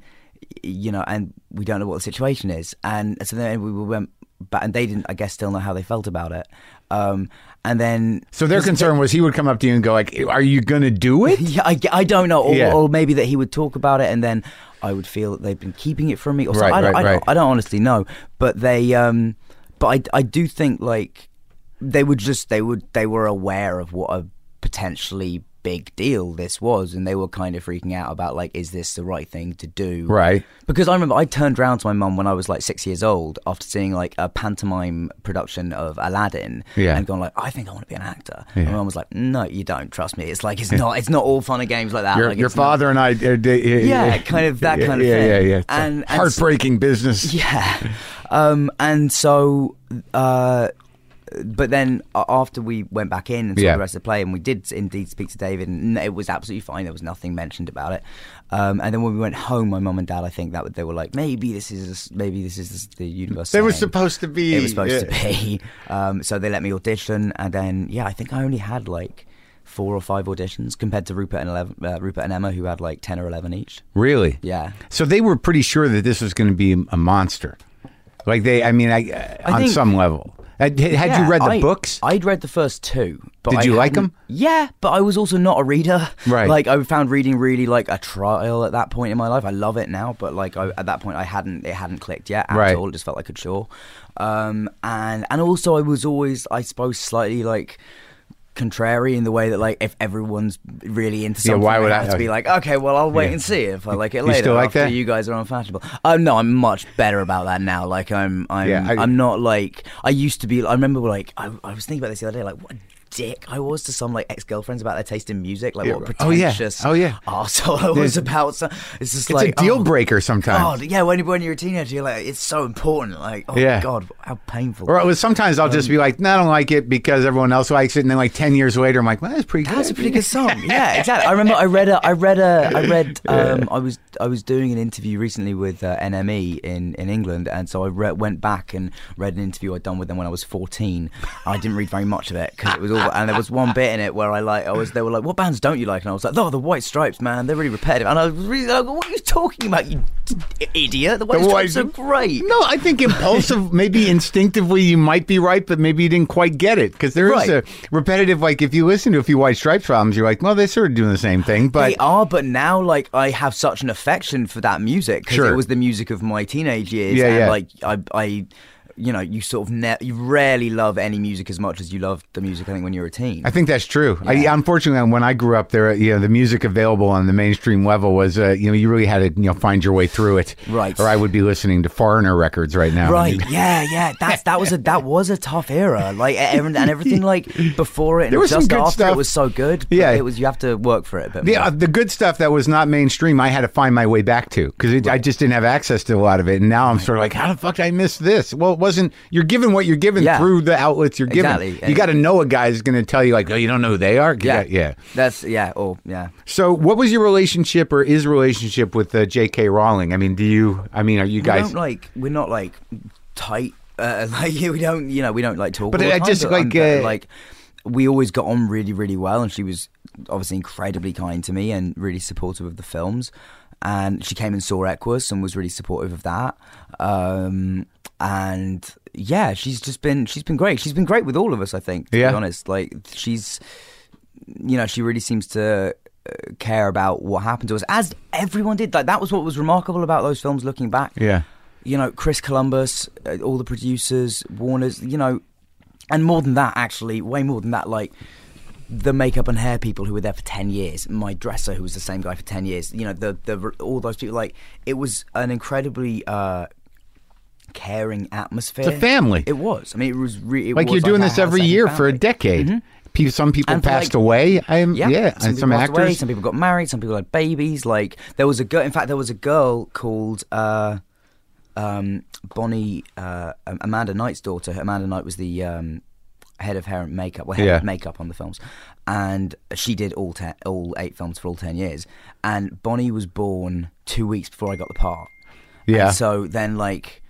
you know, and we don't know what the situation is. And so then we went back, and they didn't, I guess, still know how they felt about it. Um, and then So their concern was he would come up to you and go like, "Are you going to do it?" yeah, I, I don't know, or, Yeah. or maybe that he would talk about it, and then I would feel that they've been keeping it from me, or something. Right, I, don't, right, I, don't, right. I don't honestly know, but they, um, but I, I do think like they would just they would they were aware of what a potentially big deal this was, and they were kind of freaking out about like, is this the right thing to do? Right. Because I remember I turned around to my mum when I was like six years old after seeing like a pantomime production of Aladdin Yeah. and gone like, I think I want to be an actor. Yeah. And my mum was like, No, you don't. Trust me. It's like it's not. It's not all fun and games like that. Your, like, your it's not- father and I. Uh, d- Yeah, kind of that yeah, kind of yeah, thing. Yeah, yeah, a And- and- heartbreaking business. Yeah. Um, and so, uh, but then uh, after we went back in and saw Yeah. the rest of the play, and we did indeed speak to David, and it was absolutely fine. There was nothing mentioned about it. Um, and then when we went home, my mum and dad, I think that they were like, maybe this is maybe this is the universe. They were supposed to be. It was supposed yeah. to be. Um, so they let me audition, and then yeah, I think I only had like four or five auditions compared to Rupert and 11, uh, Rupert and Emma, who had like ten or eleven each. Really? Yeah. So they were pretty sure that this was going to be a monster. Like they, I mean, I, uh, on think- some level. Had, had Yeah, you read the I- books? I'd read the first two. But Did I you like hadn't- Yeah, but I was also not a reader. Right. Like I found reading really like a trial at that point in my life. I love it now, but like I, at that point, I hadn't it hadn't clicked yet at Right. all. It just felt like a chore. Um, and and also I was always, I suppose, slightly like contrary in the way that like if everyone's really into something, Yeah, why would I I- have to be like, okay, well I'll wait Yeah. and see if I like it later. You still like that? You guys are unfashionable. Oh no, I'm much better about that now. Like I'm, I'm, Yeah, I- I'm not like I used to be. I remember like I, I was thinking about this the other day. Like what dick I was to some like ex girlfriends about their taste in music. Like what a Oh, yeah. pretentious. Oh, yeah. arsehole I was about. So, it's just it's like a deal oh, breaker sometimes. God, yeah. When when you're a teenager, you're like, it's so important. Like, oh Yeah. God, how painful. Or it was- sometimes I'll just be like, no, I don't like it because everyone else likes it, and then like ten years later, I'm like, well, that's pretty good. That's a pretty good song. Yeah, exactly. I remember I read a, I read a, I read. Um, I was I was doing an interview recently with uh, NME in, in England, and so I re- went back and read an interview I'd done with them when I was fourteen. I didn't read very much of it because it was all, and there was one bit in it where I like, I was, they were like, "What bands don't you like?" And I was like, "Oh, the White Stripes, man, they're really repetitive." And I was really like, "What are you talking about, you d- idiot? The White The Stripes White- are great." No, I think impulsive, maybe instinctively, you might be right, but maybe you didn't quite get it because there is Right. a repetitive. Like if you listen to a few White Stripes albums, you're like, well, they're sort of doing the same thing, but they are, but now like I have such an affection for that music because Sure. it was the music of my teenage years. Yeah, and yeah. like I, I, you know, you sort of ne- you rarely love any music as much as you love the music. I think when you're a teen. I think that's true. I, unfortunately, when I grew up, there, you know, the music available on the mainstream level was, uh, you know, you really had to, you know, find your way through it. Right. Or I would be listening to foreigner records right now. Right, yeah, yeah. That's that was a that was a tough era. Like and everything like before it and There was just after stuff. it was so good. but Yeah. it was you have to work for it. A bit The, uh, the good stuff that was not mainstream, I had to find my way back to because I just didn't have access to a lot of it. And now I'm sort of like, how the fuck did I miss this? Well, it wasn't. You're given what you're given Yeah. through the outlets you're given. Exactly. You got to know a guy guy's going to tell you like, oh, you don't know who they are. Yeah, yeah. That's yeah. Oh, yeah. So, what was your relationship or is relationship with uh, J.K. Rowling? I mean, do you? I mean, are you we guys? don't like we're not like tight uh, like we don't you know we don't like talk But I just, like, I'm- uh, like we always got on really really well and she was obviously incredibly kind to me and really supportive of the films and she came and saw Equus and was really supportive of that um and yeah she's just been she's been great she's been great with all of us I think to Yeah. be honest like she's you know, she really seems to uh, care about what happened to us, as everyone did. Like that was what was remarkable about those films. Looking back, Yeah. you know, Chris Columbus, uh, all the producers, Warner's, you know, and more than that, actually, way more than that, like the makeup and hair people who were there for 10 years, my dresser who was the same guy for 10 years, you know, the, the all those people, like, it was an incredibly uh, caring atmosphere. It's a family. It was. I mean, it was really. like you're doing this every year for a decade. Pe- Some people And passed like- away. I'm, Yeah, yeah, Some and some actors. away, some people got married. Some people had babies. Like there was a girl. In fact, there was a girl called uh, um, Bonnie uh, Amanda Knight's daughter. Amanda Knight was the um, head of hair and makeup. Well, head Yeah. of makeup on the films, and she did all ten, all eight films for all ten years. And Bonnie was born two weeks before I got the part. Yeah. And so then, like,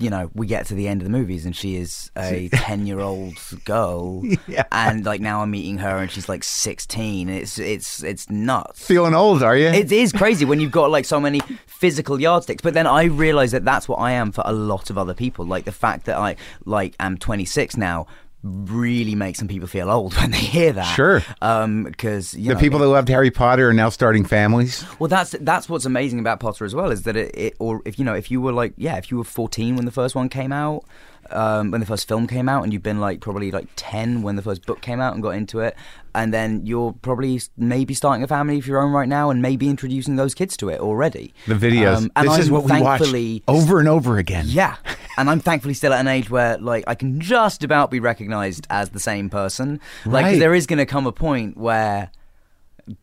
you know, we get to the end of the movies, and she is a ten-year-old girl, Yeah. and like now I'm meeting her, and she's like sixteen. It's it's it's nuts. Feeling old, are you? It is crazy when you've got like so many physical yardsticks. But then I realize that that's what I am for a lot of other people. Like the fact that I like am 26 now really make some people feel old when they hear that. Sure. Um, because The people that loved Harry Potter are now starting families. well, that's that's what's amazing about Potter as well is that it, it or if you know if you were like yeah if you were 14 when the first one came out, um, when the first film came out, and you've been like probably like 10 when the first book came out and got into it, and then you're probably maybe starting a family of your own right now and maybe introducing those kids to it already. The videos. Um, and this I'm is what we watch over and over again. yeah, and I'm thankfully still at an age where like I can just about be recognised as the same person. Like Right. there is going to come a point where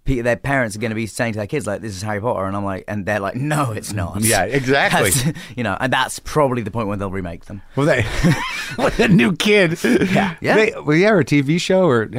pe- their parents are going to be saying to their kids like, "This is Harry Potter," and I'm like, and they're like, "No, it's not." Yeah, exactly. That's- you know, and that's probably the point when they'll remake them. Well, they with a new kid. Yeah, Yeah. They, well, yeah, or a TV show, or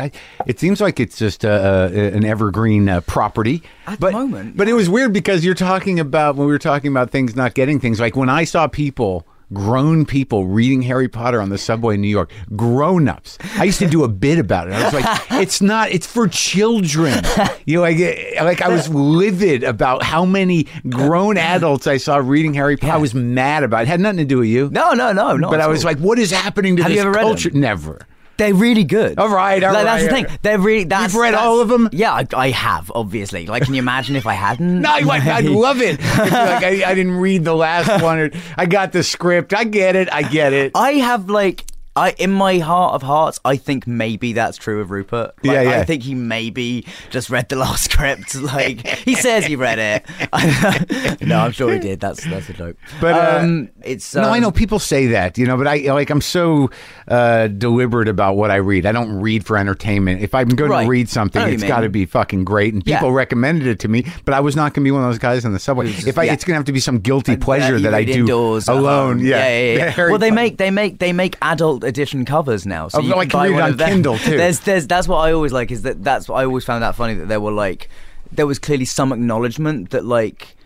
it seems like it's just uh, uh, an evergreen uh, property. At the moment, but it was weird because you're talking about when we were talking about things not getting things. Like when I saw people. Grown people reading Harry Potter on the subway in New York. Grown ups. I used to do a bit about it. I was like, "It's not. It's for children." You know, like, like I was livid about how many grown adults I saw reading Harry Potter. I was mad about it. it. Had nothing to do with you. No, no, no, no. But I was like, what is happening to Have this you ever read culture? them? Never. They're really good. All right, all like, That's the right. thing. They're really. That's, read that's- all of them? Yeah, I, I have. Obviously. Like, can you imagine if I hadn't? No, I, I love it. Like I, I didn't read the last one. Or, I got the script. I get it. I get it. I have like I in my heart of hearts, I think maybe that's true of Rupert. Like, Yeah, yeah. I think he maybe just read the last script. Like he says he read it. no, I'm sure he did. That's that's a joke. But, uh, um, it's no, I um, know people say that, you know, but I like I'm so uh, deliberate about what I read. I don't read for entertainment. If I'm going Right. to read something, you it's got to be fucking great. And people Yeah. recommended it to me, but I was not going to be one of those guys on the subway. Just- If I, yeah. it's going to have to be some guilty Uh, pleasure you that I do alone. home. Yeah, yeah, yeah. Well, they make they make they make adult edition covers now. So Oh, you can I can buy read on. Kindle, too. There's there's that's what I always like is that that's what I always found that funny that there were like there was clearly some acknowledgement that like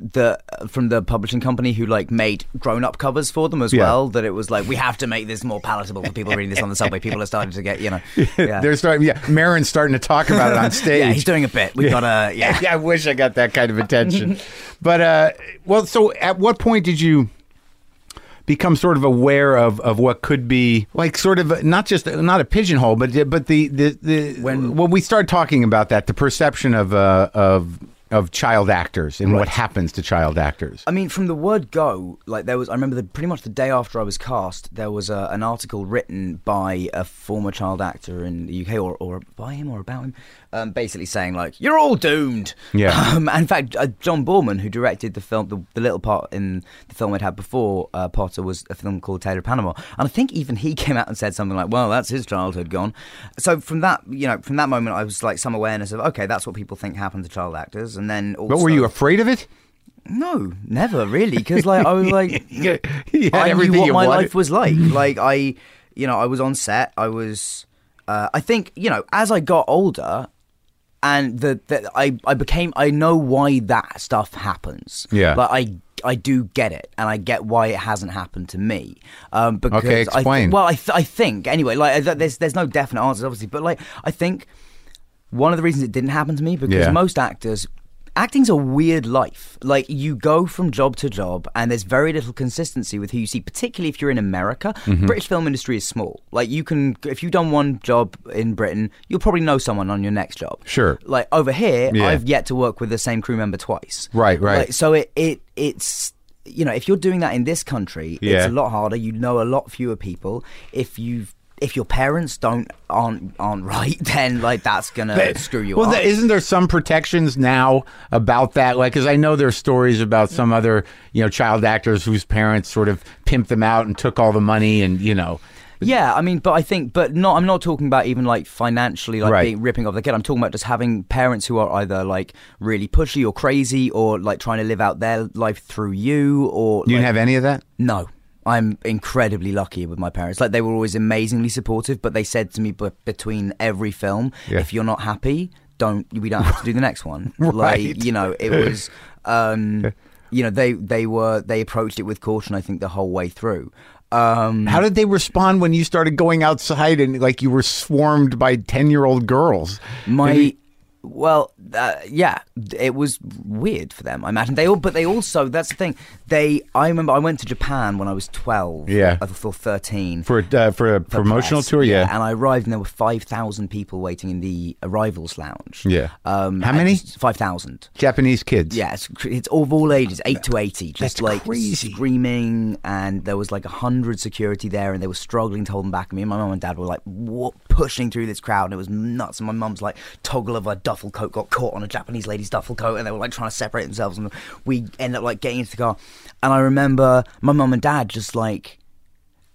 the from the publishing company who like made grown up covers for them as Yeah. well that it was like we have to make this more palatable for people reading this on the subway people are starting to get you know yeah They're starting. Yeah, Maron's starting to talk about it on stage. yeah he's doing a bit we've got to yeah yeah, I wish I got that kind of attention. but uh, well, so at what point did you become sort of aware of, of what could be like sort of not just not a pigeonhole, but but the the, the When- when we start talking about that, the perception of uh, of of child actors and what happens to child actors. I mean, from the word go, like there was. I remember the, pretty much the day after I was cast, there was a, an article written by a former child actor in the UK, or, or by him or about him, um, basically saying like, "You're all doomed." Yeah. Um, in fact, uh, John Boorman, who directed the film, the, the little part in the film I'd had before uh, Potter was a film called Taylor Panama, and I think even he came out and said something like, "Well, that's his childhood gone." So from that, you know, from that moment, I was like some awareness of, okay, that's what people think happened to child actors, and then. Also, But were you afraid of it? no, never really, because like I was like, You I knew what my wanted. life was like. Like I, you know, I was on set. I was, uh, I think, you know, as I got older, and the, the I I became I know why that stuff happens. Yeah. but I. I do get it, and I get why it hasn't happened to me. Um, because Okay, I th- explain. well, I, th- I think anyway. Like, there's there's no definite answers, obviously, but like, I think one of the reasons it didn't happen to me because Yeah. most actors acting's a weird life like you go from job to job and there's very little consistency with who you see particularly if you're in america Mm-hmm. british film industry is small like you can if you've done one job in britain you'll probably know someone on your next job Sure. like over here Yeah. i've yet to work with the same crew member twice Right, right. Like, so it, it it's you know if you're doing that in this country Yeah. it's a lot harder you know a lot fewer people if you've if your parents don't aren't aren't right then like that's gonna But- screw you well, up Well, isn't there some protections now about that? Like, because I know there's stories about some other, you know, child actors whose parents sort of pimped them out and took all the money, and you know, Yeah, I mean, but I think, but not. I'm not talking about even like financially, like Right. being, ripping off the kid. I'm talking about just having parents who are either like really pushy or crazy, or like trying to live out their life through you, or you didn't have any of that. No, I'm incredibly lucky with my parents. Like they were always amazingly supportive, but they said to me, but between every film, Yeah. if you're not happy, don't we don't have to do the next one. Right. Like you know, it was. Um, you know, they they were they approached it with caution. I think the whole way through. Um, How did they respond when you started going outside and like you were swarmed by ten year old girls? my Well, uh, yeah, it was weird for them. I imagine they all, but they also that's the thing. They, I remember, I went to Japan when I was twelve. Yeah. I thought thirteen For uh, for a for promotional press, tour, yeah. And I arrived, and there were five thousand people waiting in the arrivals lounge. Yeah. Um, How many? Five thousand. Japanese kids. Yeah, it's, it's all of all ages, eight to eighty, just That's like crazy. screaming, and there was like a hundred security there, and they were struggling to hold them back. And me and my mum and dad were like wa- pushing through this crowd, and it was nuts. And my mum's like toggle of a duffel coat got caught on a Japanese lady's duffel coat, and they were like trying to separate themselves, and we ended up like getting into the car. And I remember my mum and dad just like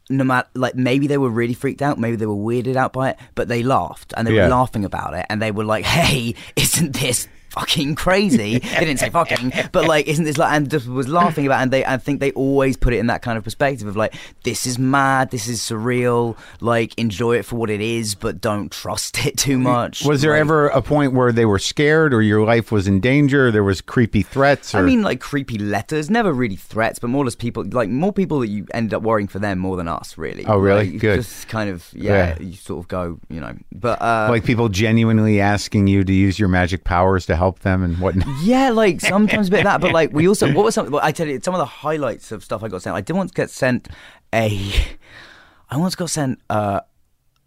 no matter like maybe they were really freaked out maybe they were weirded out by it but they laughed and they Yeah. were laughing about it and they were like hey isn't this fucking crazy they didn't say fucking but like isn't this like and just was laughing about it and they i think they always put it in that kind of perspective of like this is mad this is surreal like enjoy it for what it is but don't trust it too much Was there Like, ever a point where they were scared or your life was in danger? Or there was creepy threats? Or... I mean, like creepy letters, never really threats, but more just people, like more people that you ended up worrying for them more than us, really. Oh, really? Like, Good. Just kind of, yeah, Yeah. you sort of go, you know, but uh, like people genuinely asking you to use your magic powers to help them and whatnot. yeah, like sometimes a bit of that, but like we also, what was some? Well, I tell you, some of the highlights of stuff I got sent. I did once get sent a, I once got sent uh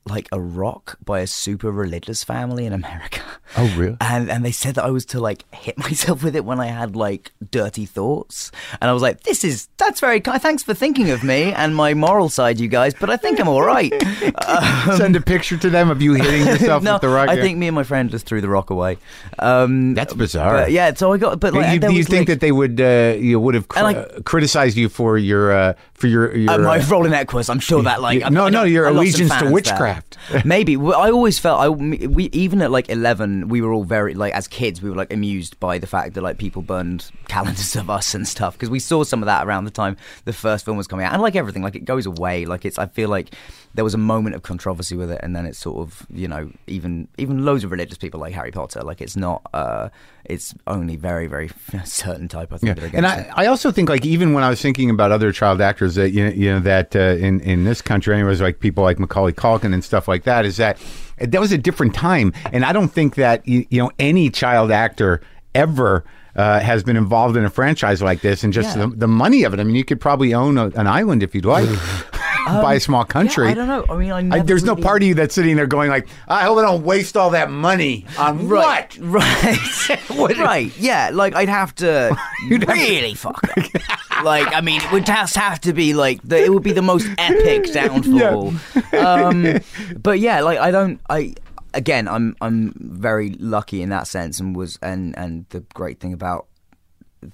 like a rock by a super religious family in America. Oh, really? And and they said that I was to like hit myself with it when I had like dirty thoughts. And I was like, this is that's very kind. Thanks for thinking of me and my moral side, you guys. But I think I'm all right. Send a picture to them of you hitting yourself no, with the rock. I think me and my friend just threw the rock away. Um, That's bizarre. yeah, so I got. But like, you, do you think like, that they would uh, you would have cr- I- criticized you for your uh, for your your Uh, my uh, role in Equus, I'm sure that like I- no, no, your allegiance to witchcraft. Maybe I always felt I we even at like 11 we were all very like as kids we were like amused by the fact that like people burned calendars of us and stuff because we saw some of that around the time the first film was coming out and like everything like it goes away like it's I feel like there was a moment of controversy with it and then it's sort of you know even even loads of religious people like Harry Potter like it's not uh it's only very very certain type I think Yeah, and. I, I also think like even when I was thinking about other child actors that you know, you know that uh, in in this country, anyways, like people like Macaulay Culkin and stuff like that, is that that was a different time, and I don't think that you, you know any child actor ever. Uh, has been involved in a franchise like this, and just Yeah. the, the money of it. I mean, you could probably own a, an island if you'd like, buy a small country. Um, Yeah, I don't know I mean I, never there's no part of you that's sitting there going like, I hope I don't waste all that money on Right, what? right, right. Yeah, like I'd have to really fuck up. Like, I mean, it would just have to be like the, it would be the most epic downfall. Um, but yeah, like I don't, I again, I'm I'm very lucky in that sense, and was and and the great thing about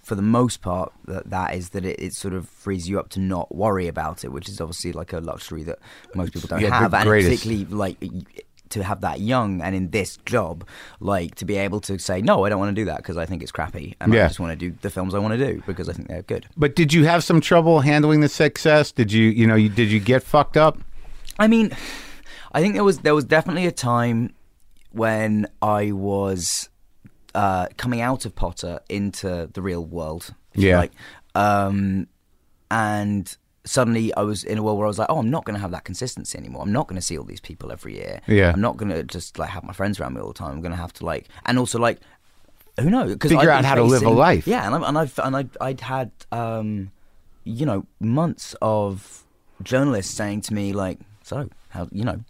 for the most part that, that is that it, it sort of frees you up to not worry about it, which is obviously like a luxury that most people don't Yeah, have, and particularly like to have that young and in this job, like to be able to say no, I don't want to do that because I think it's crappy, and Yeah. I just want to do the films I want to do because I think they're good. But did you have some trouble handling the success? Did you, you know, you, did you get fucked up? I mean, I think there was there was definitely a time when I was uh, coming out of Potter into the real world. Yeah. like. Um, and suddenly I was in a world where I was like, oh, I'm not going to have that consistency anymore. I'm not going to see all these people every year. Yeah. I'm not going to just like have my friends around me all the time. I'm going to have to like, and also like, who knows? Because Figure out how to live a life. Yeah, and, I, and I've and I I'd had um, you know months of journalists saying to me like, so how you know,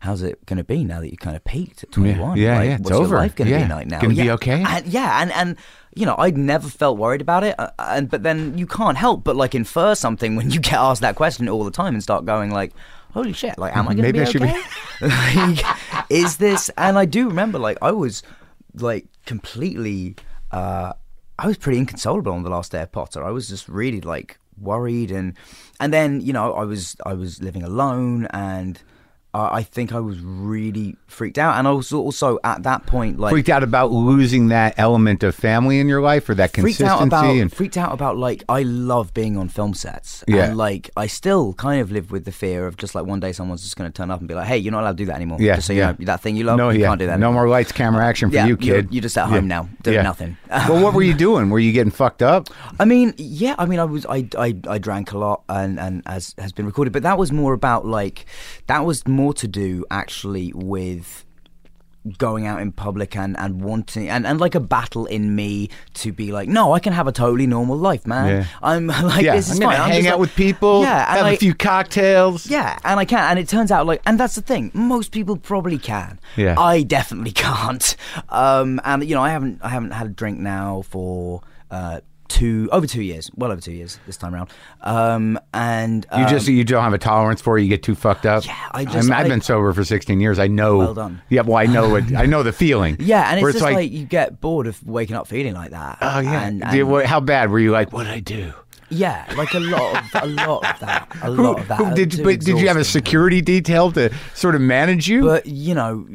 how's it going to be now that you kind of peaked at 21? Yeah, like, yeah, it's what's over. Your life going to Yeah. be like now? Gonna be okay? And, yeah, and and you know, I'd never felt worried about it, uh, and but then you can't help but like infer something when you get asked that question all the time and start going like. Holy shit! Like, am I going to Maybe be I should be- okay? like, is this? And I do remember, like, I was like completely. uh I was pretty inconsolable on the last day of Potter. I was just really like worried, and and then you know I was I was living alone, and uh, I think I was really freaked out, and I was also at that point like Freaked out about losing that element of family in your life or that freaked consistency? out about and freaked out about like I love being on film sets. Yeah. And like I still kind of live with the fear of just like one day someone's just going to turn up and be like, "Hey, you're not allowed to do that anymore." Yeah, Just so you yeah. know, that thing you love, no, you yeah. can't do that. No more lights, camera, action for Yeah, you, you're- kid. you're just at home now, doing nothing. well, what were you doing? Were you getting fucked up? I mean, yeah. I mean, I was I I, I drank a lot, and and as has been recorded, but that was more about like that was more to do actually with going out in public and, and wanting and, and like a battle in me to be like, no, I can have a totally normal life, man. Yeah. I'm like yeah, this is I'm fine. I'm hang out like- with people. Yeah, and have like- a few cocktails. yeah, and I can, and it turns out like, and that's the thing. Most people probably can. Yeah. I definitely can't. Um, and you know, I haven't, I haven't had a drink now for uh, two over two years, well over two years this time around. Um, and You um, just you don't have a tolerance for it. You get too fucked up. Yeah, I just- I'm- I've been sober for 16 years. I know. Well done. Yeah, well, I know it. I know the feeling. yeah, and it's just like, you get bored of waking up feeling like that. oh yeah. and, and- how bad were you? Like, what did I do? Yeah, like a lot of a lot of that, a lot of that. Who- did, but did you have a security detail to sort of manage you? But you know,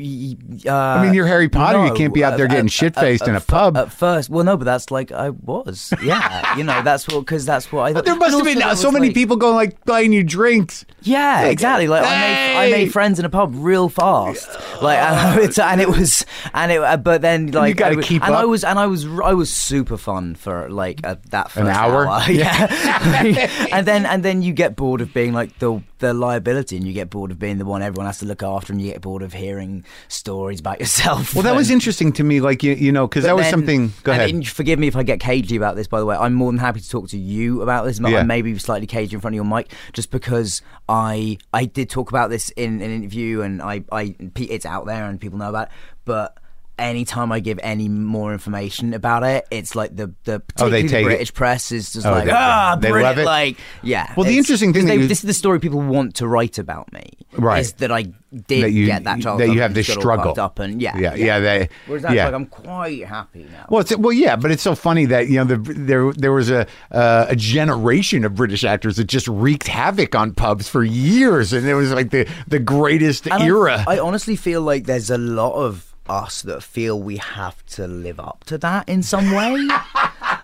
uh, I mean, you're Harry Potter. You can't be out there getting at- shit-faced at- in a pub. At first, well, no, but that's like I was. Yeah, you know, that's what because that's what I. but there must and have been uh, so many like- people going like buying you drinks. Yeah, Like, exactly. Like I made I made friends in a pub real fast. Like and, and it was and it uh, but then like you gotta I, w- keep and I was and I was I was super fun for like uh, that first An hour? Yeah. and then and then you get bored of being like the the liability and you get bored of being the one everyone has to look after and you get bored of hearing stories about yourself. Well, that was interesting to me. Like you, you know, because that but was then- something. Go ahead. forgive me if I get cagey about this, by the way. I'm more than happy to talk to you about this. Yeah. I may be slightly cagey in front of your mic, just because I I did talk about this in an interview, and I I it's out there and people know about it. But anytime I give any more information about it, it's like the the Oh, they particularly the take it- British press is just Oh, like they- ah, they Brit-" love it? Like yeah. Well, the interesting thing they- you- this is the story people want to write about me. Right. Is that I did That you- get that child that you have this struggle. up and yeah Yeah, yeah, they- Whereas that's yeah. like I'm quite happy now. Well, it's, well, yeah, but it's so funny that you know the, there there was a uh, a generation of British actors that just wreaked havoc on pubs for years, and it was like the the greatest And I- era. I, honestly feel like there's a lot of us that feel we have to live up to that in some way.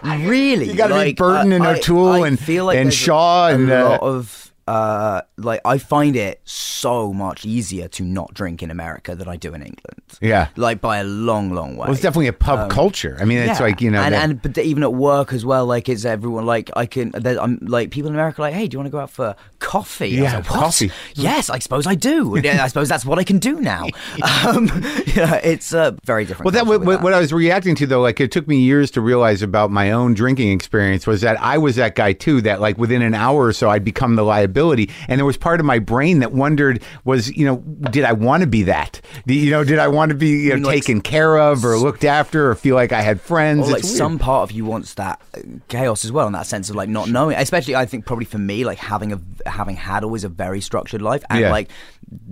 really, You gotta be like, Burton and I- O'Toole I and- feel like and Shaw a, and, a uh, lot of. Uh, like I find it so much easier to not drink in America than I do in England. Yeah. like by a long, long way. well, it's definitely a pub culture. I mean, it's Yeah. like you know, and, that- and but even at work as well. Like it's everyone. Like I can. there- I'm like people in America. Like, hey, do you want to go out for coffee? I Yeah, like, what? coffee. Yes, I suppose I do. I suppose that's what I can do now. um, yeah, it's uh, very different. Well, that what, with what I was reacting to though, like it took me years to realize about my own drinking experience was that I was that guy too. That like within an hour or so, I'd become the liability, and there was part of my brain that wondered was you know did I want to be that? You know, did I want to be you know, mean, like, taken care of or looked after or feel like I had friends? Or like some part of you wants that uh, chaos as well, in that sense of like not knowing. Especially, I think probably for me, like having a having had always a very structured life, and Yeah. like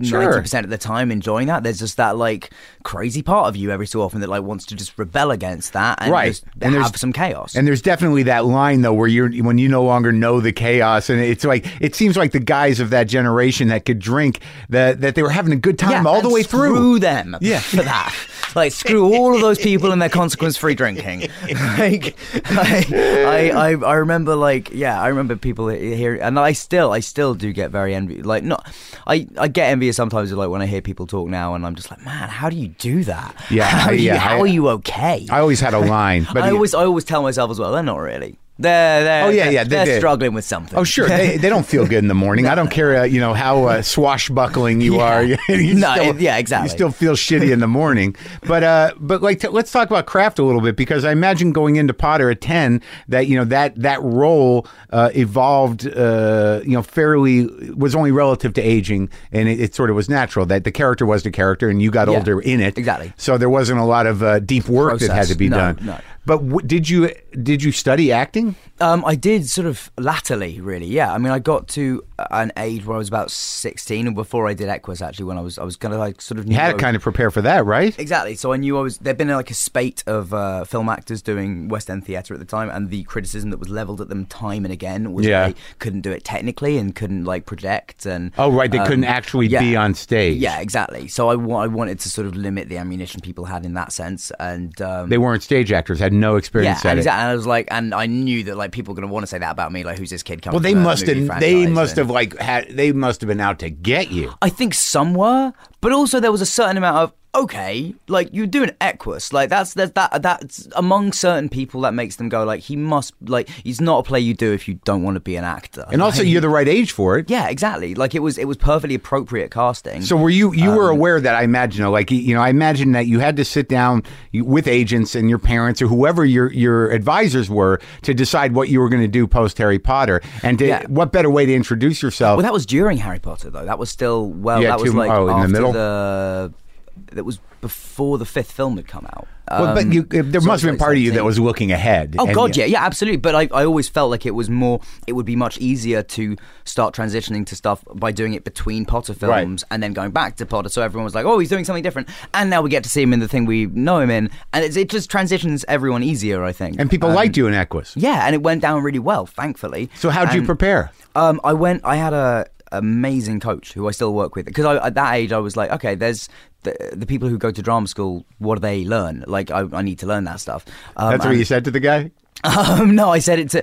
Sure. ninety percent of the time enjoying that. There's just that like crazy part of you every so often that like wants to just rebel against that and Right. just And have some chaos. And there's definitely that line though where you're when you no longer know the chaos, and it's like it seems like the guys of that generation that could drink that that they were having a good time yeah, all the way screw through. them Yeah. for that. Like screw all of those people and their consequence-free drinking. Like I, I, I, I remember like yeah, I remember people here, and I still, I still do get very envious. Like not, I, I get envious sometimes. Like when I hear people talk now, and I'm just like, man, how do you do that? Yeah, how, do you- how I- are you okay? I always had a line, but I always, I always tell myself as well, they're not really. They're, they're Oh, yeah, yeah, they they're struggling with something. Oh sure, they, they don't feel good in the morning. I don't care, uh, you know how uh, swashbuckling you Yeah. are. You No, still- yeah, exactly. You still feel shitty in the morning, but uh, but like t- let's talk about craft a little bit because I imagine going into Potter at ten that you know that that role uh, evolved, uh, you know, fairly was only relative to aging, and it, it sort of was natural that the character was the character, and you got Yeah, older in it, exactly. So there wasn't a lot of uh, deep work that had to be No, done. no. But w- did you did you study acting? Um, I did sort of latterly, really. Yeah, I mean, I got to an age where I was about sixteen, and before I did Equus, actually, when I was, I was gonna like sort of You had to kind of prepare for that, right? Exactly. So I knew I was. There'd been like a spate of uh, film actors doing West End theatre at the time, and the criticism that was levelled at them time and again was Yeah. they couldn't do it technically and couldn't like project and. Oh, right. They um, couldn't actually yeah. be on stage. Yeah, exactly. So I, I wanted to sort of limit the ammunition people had in that sense, and um, They weren't stage actors, had no experience and, at it. exactly. and I was like, and I knew that like people were going to want to say that about me, like who's this kid coming? Well, they must have. They must and- have like had. They must have been out to get you. I think some were, but also there was a certain amount of okay, like you're doing Equus, like that's that's that that's among certain people that makes them go like he must like he's not a play you do if you don't want to be an actor. And also, Like, you're the right age for it. yeah, exactly. Like it was it was perfectly appropriate casting. So were you you Um, were aware that I imagine like you know I imagine that you had to sit down with agents and your parents or whoever your your advisors were to decide what you were going to do post Harry Potter and to, Yeah. what better way to introduce yourself Well, that was during Harry Potter, though. That was still well. Yeah, that was like oh, in the middle? the. That was before the fifth film had come out. Well, but Um, you, there so must have been part of you that was looking ahead. Oh God, yeah, yeah, absolutely. But I, I always felt like it was more. It would be much easier to start transitioning to stuff by doing it between Potter Right. films and then going back to Potter. So everyone was like, "Oh, he's doing something different," and now we get to see him in the thing we know him in, and it's, it just transitions everyone easier, I think. And people Um, liked you in Equus. Yeah, and it went down really well, thankfully. So how'd you prepare? um, I went. I had a amazing coach who I still work with because I, at that age I was like, okay, there's the, the people who go to drama school. What do they learn? Like, I, I need to learn that stuff. Um, That's what and- you said to the guy. Um, no, I said it to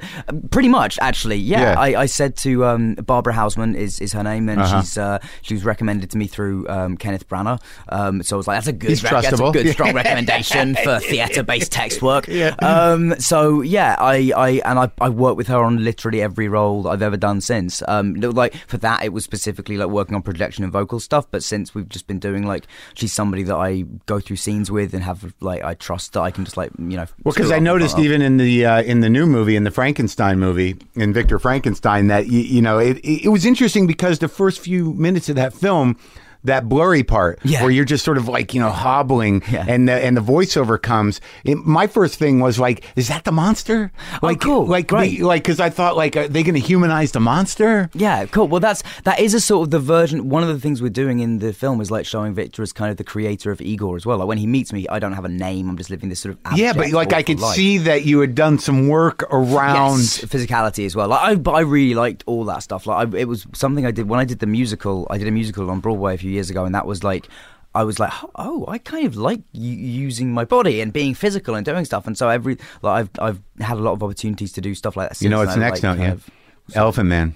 pretty much actually. Yeah, Yeah. I, I said to um, Barbara Houseman is, is her name, and Uh-huh. she's uh, she was recommended to me through um, Kenneth Branagh. Um, so I was like, that's a good, rec- that's a good strong recommendation for theatre based text work. Yeah. Um, so yeah, I, I and I, I worked with her on literally every role I've ever done since. Um, like for that, it was specifically like working on projection and vocal stuff. But since we've just been doing like, she's somebody that I go through scenes with and have like I trust that I can just like you know. Well, because I noticed even in the uh, in the new movie, in the Frankenstein movie, in Victor Frankenstein, that you, you know it, it was interesting because the first few minutes of that film. That blurry part Yeah. where you're just sort of like you know hobbling, Yeah. and the, and the voiceover comes. It, my first thing was like, is that the monster? Oh, like, Oh, cool. like, Great. like because I thought like, are they going to humanize the monster? Yeah, cool. Well, that's that is a sort of the version. One of the things we're doing in the film is like showing Victor as kind of the creator of Igor as well. Like when he meets me, I don't have a name. I'm just living this sort of yeah, but like I could life. see that you had done some work around. Yes, physicality as well. Like I, but I really liked all that stuff. Like I, it was something I did when I did the musical. I did a musical on Broadway a few years ago, and that was like. I was like, oh, I kind of like using my body and being physical and doing stuff, and so every like I've I've had a lot of opportunities to do stuff like that. You know what's next, like, don't you? of- Elephant Man.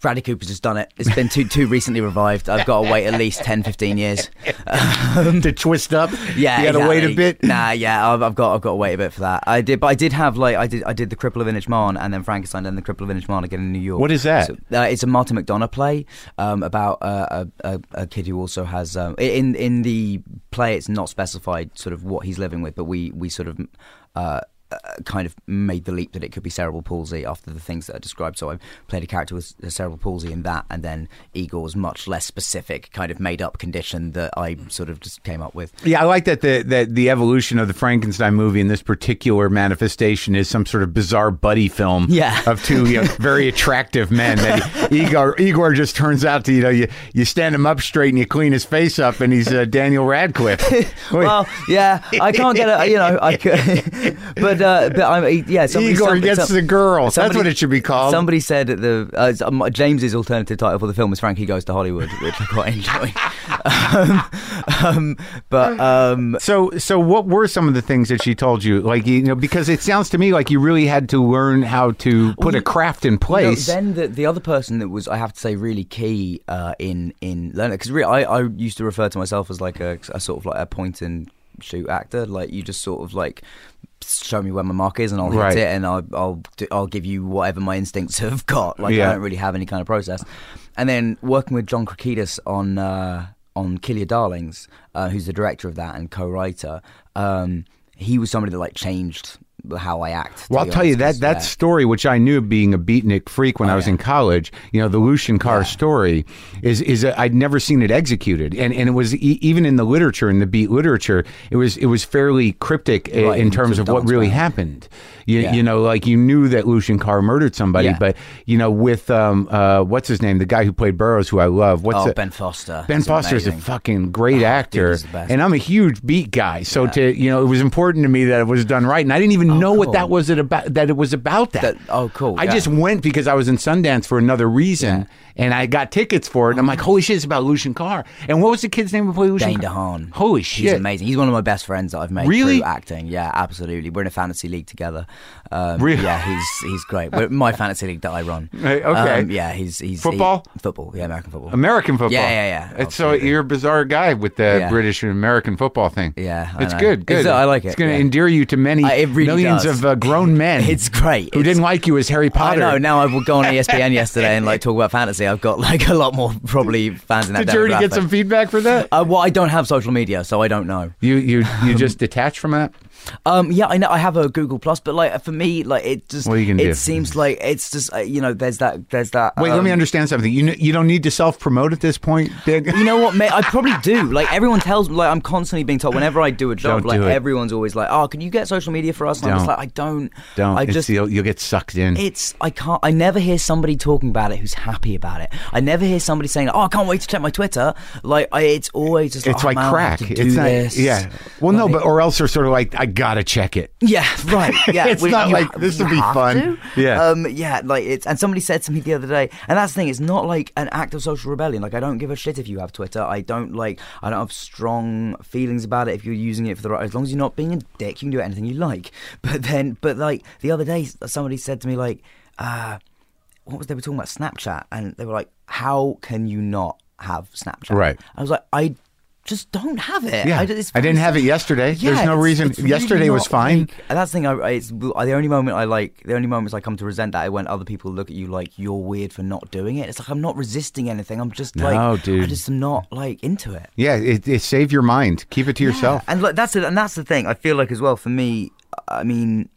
Bradley Cooper's just done it. It's been too too recently revived. I've got to wait at least 10, 15 years. to twist up. Yeah, you got to wait a bit. Nah, yeah, I've, I've got I've got to wait a bit for that. I did, but I did have like I did I did the Cripple of Inishmaan and then Frankenstein and the Cripple of Inishmaan again in New York. What is that? So, uh, it's a Martin McDonagh play um, about uh, a, a, a kid who also has um, in in the play. It's not specified sort of what he's living with, but we we sort of. Uh, uh, kind of made the leap that it could be cerebral palsy after the things that are described. So I played a character with cerebral palsy in that, and then Igor's much less specific, kind of made up condition that I sort of just came up with. Yeah, I like that the that the evolution of the Frankenstein movie in this particular manifestation is some sort of bizarre buddy film Yeah. of two you know, very attractive men. That Igor Igor just turns out to you know you, you stand him up straight and you clean his face up and he's uh, Daniel Radcliffe. Well, yeah, I can't get it. You know, I could, but uh, but I'm yeah. Somebody, Igor some- gets some- the girl. That's what it should be called. Somebody said that the uh, um, James's alternative title for the film was Frankie Goes to Hollywood, which I quite enjoy. um, um, but um, So, so what were some of the things that she told you? Like, you know, because it sounds to me like you really had to learn how to put a craft in place. then the the other person that was, I have to say, really key uh, in in learning because really, I, I used to refer to myself as like a, a sort of like a point and shoot actor. Like you just sort of like show me where my mark is and I'll hit it and I'll I'll do, I'll give you whatever my instincts have got. Like Yeah. I don't really have any kind of process. And then working with John Krokidas on uh, on Kill Your Darlings, uh, who's the director of that and co-writer. Um, he was somebody that like changed how I act. Well, I'll tell you that that uh, story, which I knew being a beatnik freak when Oh, I was yeah. in college, you know, the Lucian Carr Yeah. story is is a, I'd never seen it executed, and and it was e- even in the literature, in the beat literature, it was it was fairly cryptic Right, in in terms of what really back. happened. You, Yeah. you know, like you knew that Lucian Carr murdered somebody, but you know, with um uh what's his name, the guy who played Burroughs, who I love, what's Oh, Ben Foster. Ben He's Foster is a fucking great actor, he's and I'm a huge beat guy. So to you know, it was important to me that it was done right, and I didn't even Oh, know what that was it about. That it was about that. That- oh, cool, I yeah. just went because I was in Sundance for another reason, and I got tickets for it. And I'm like, holy shit, it's about Lucian Carr. And what was the kid's name who played Lucian Dane? DeHaan. Holy shit, He's amazing. He's one of my best friends that I've made Really? through acting. Yeah, absolutely. We're in a fantasy league together. Um, Really? Yeah, he's he's great. We're, my fantasy league that I run. Okay. Um, yeah, he's he's Football? he- football. Yeah, American football. American football. Yeah, yeah, yeah, It's so you're a bizarre guy with the Yeah. British and American football thing. Yeah, I it's know. good. Good. It's- I like it. It's going to yeah. endear you to many Uh, really millions does. of uh, grown men. It's great. who It's- didn't like you as Harry Potter? I know. Now I will go on ESPN yesterday and like talk about fantasy. I've got like a lot more probably fans in that. Did you already get some feedback for that? Uh, well, I don't have social media, so I don't know. You you you just detach from that? Um, yeah, I know. I have a Google Plus, but like for me, like it just What you gonna it do? seems like it's just uh, you know there's that there's that. Wait, let me um, understand something. You you don't need to self promote at this point, Dan? You know what, mate? I probably do. Like everyone tells me, like I'm constantly being told whenever I do a job, Don't like everyone's always like, "Oh, can you get social media for us?" And I'm just Don't. like, I don't. Don't. I It's- just. you'll, you'll get sucked in. It's I can't I never hear somebody talking about it who's happy about it. I never hear somebody saying, "Oh, I can't wait to check my Twitter." Like I, it's always just it's oh, like man, I crack. do It's not. this. Yeah. Well, no, but or else they're sort of like, I gotta check it. Yeah, right. Yeah, It's Well, not like, ha- this will be fun. to. Yeah. Um, yeah, like it's and somebody said to me the other day, and that's the thing. It's not like an act of social rebellion. Like I don't give a shit if you have Twitter. I don't like. I don't have strong feelings about it if you're using it for the right. As long as you're not being a dick, you can do anything you like. But then, but like the other day, somebody said to me like, uh, what was they were talking about Snapchat, and they were like, how can you not have Snapchat? Right. I was like, I. Just don't have it. Yeah. I, it's I didn't have it yesterday. Yeah, There's no it's- reason. it's really Yesterday was fine. like- and that's the thing. I, I- it's the only moment I like. The only moments I come to resent that is when other people look at you like you're weird for not doing it. It's like I'm not resisting anything. I'm just like, No, I dude. just am not like into it. Yeah, it, it save your mind. Keep it to yourself. Yeah, And like that's it. And that's the thing. I feel like as well for me. I mean,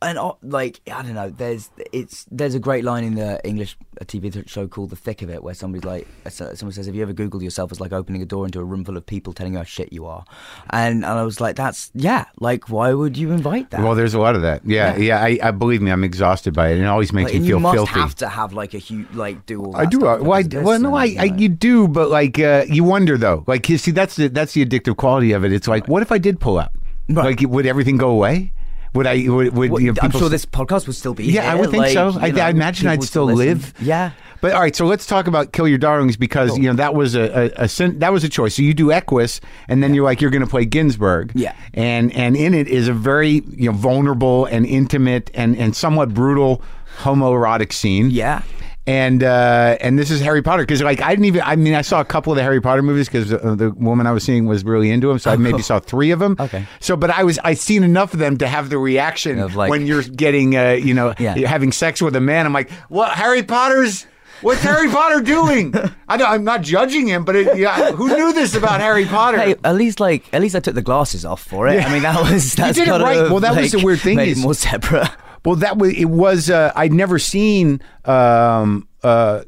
and uh, like I don't know. There's it's there's a great line in the English TV show called The Thick of It where somebody's like someone says, "Have you ever googled yourself as like opening a door into a room full of people telling you how shit you are?" And and I was like, "That's yeah. Like, why would you invite that?" Well, there's a lot of that. Yeah, yeah. I, I believe me, I'm exhausted by it. And it always makes Like, me feel you must filthy. have to have like a huge like do all. I do. Stuff Uh, well, I, well, no, I, I, you know. you do, but like, uh, you wonder though. Like, you see, that's the that's the addictive quality of it. It's like, what if I did pull up? Right. Like, would everything go away? Would I? Would, would Well, you know, I'm people sure this podcast would still be. Yeah, I would think like, so. I, know, I imagine I'd still live. Yeah. But all right, so let's talk about Kill Your Darlings because you know that was a, a, a that was a choice. So you do Equus, and then you're like you're going to play Ginsberg. Yeah. and and in it is a very you know vulnerable and intimate and and somewhat brutal homoerotic scene. Yeah. And uh, and this is Harry Potter because like I didn't even I mean I saw a couple of the Harry Potter movies because uh, the woman I was seeing was really into him so I maybe saw three of them. Okay. So but I was I seen enough of them to have the reaction Of, like- when you're getting uh, you know Yeah. having sex with a man. I'm like, what Harry Potter's. What's Harry Potter doing? I I'm not judging him, but it, yeah, who knew this about Harry Potter? Hey, at least like at least I took the glasses off for it. I mean, that was that's did it right. Well, that was the weird thing Made is- it more separate. Well, that was it. Was uh, I'd never seen um, uh,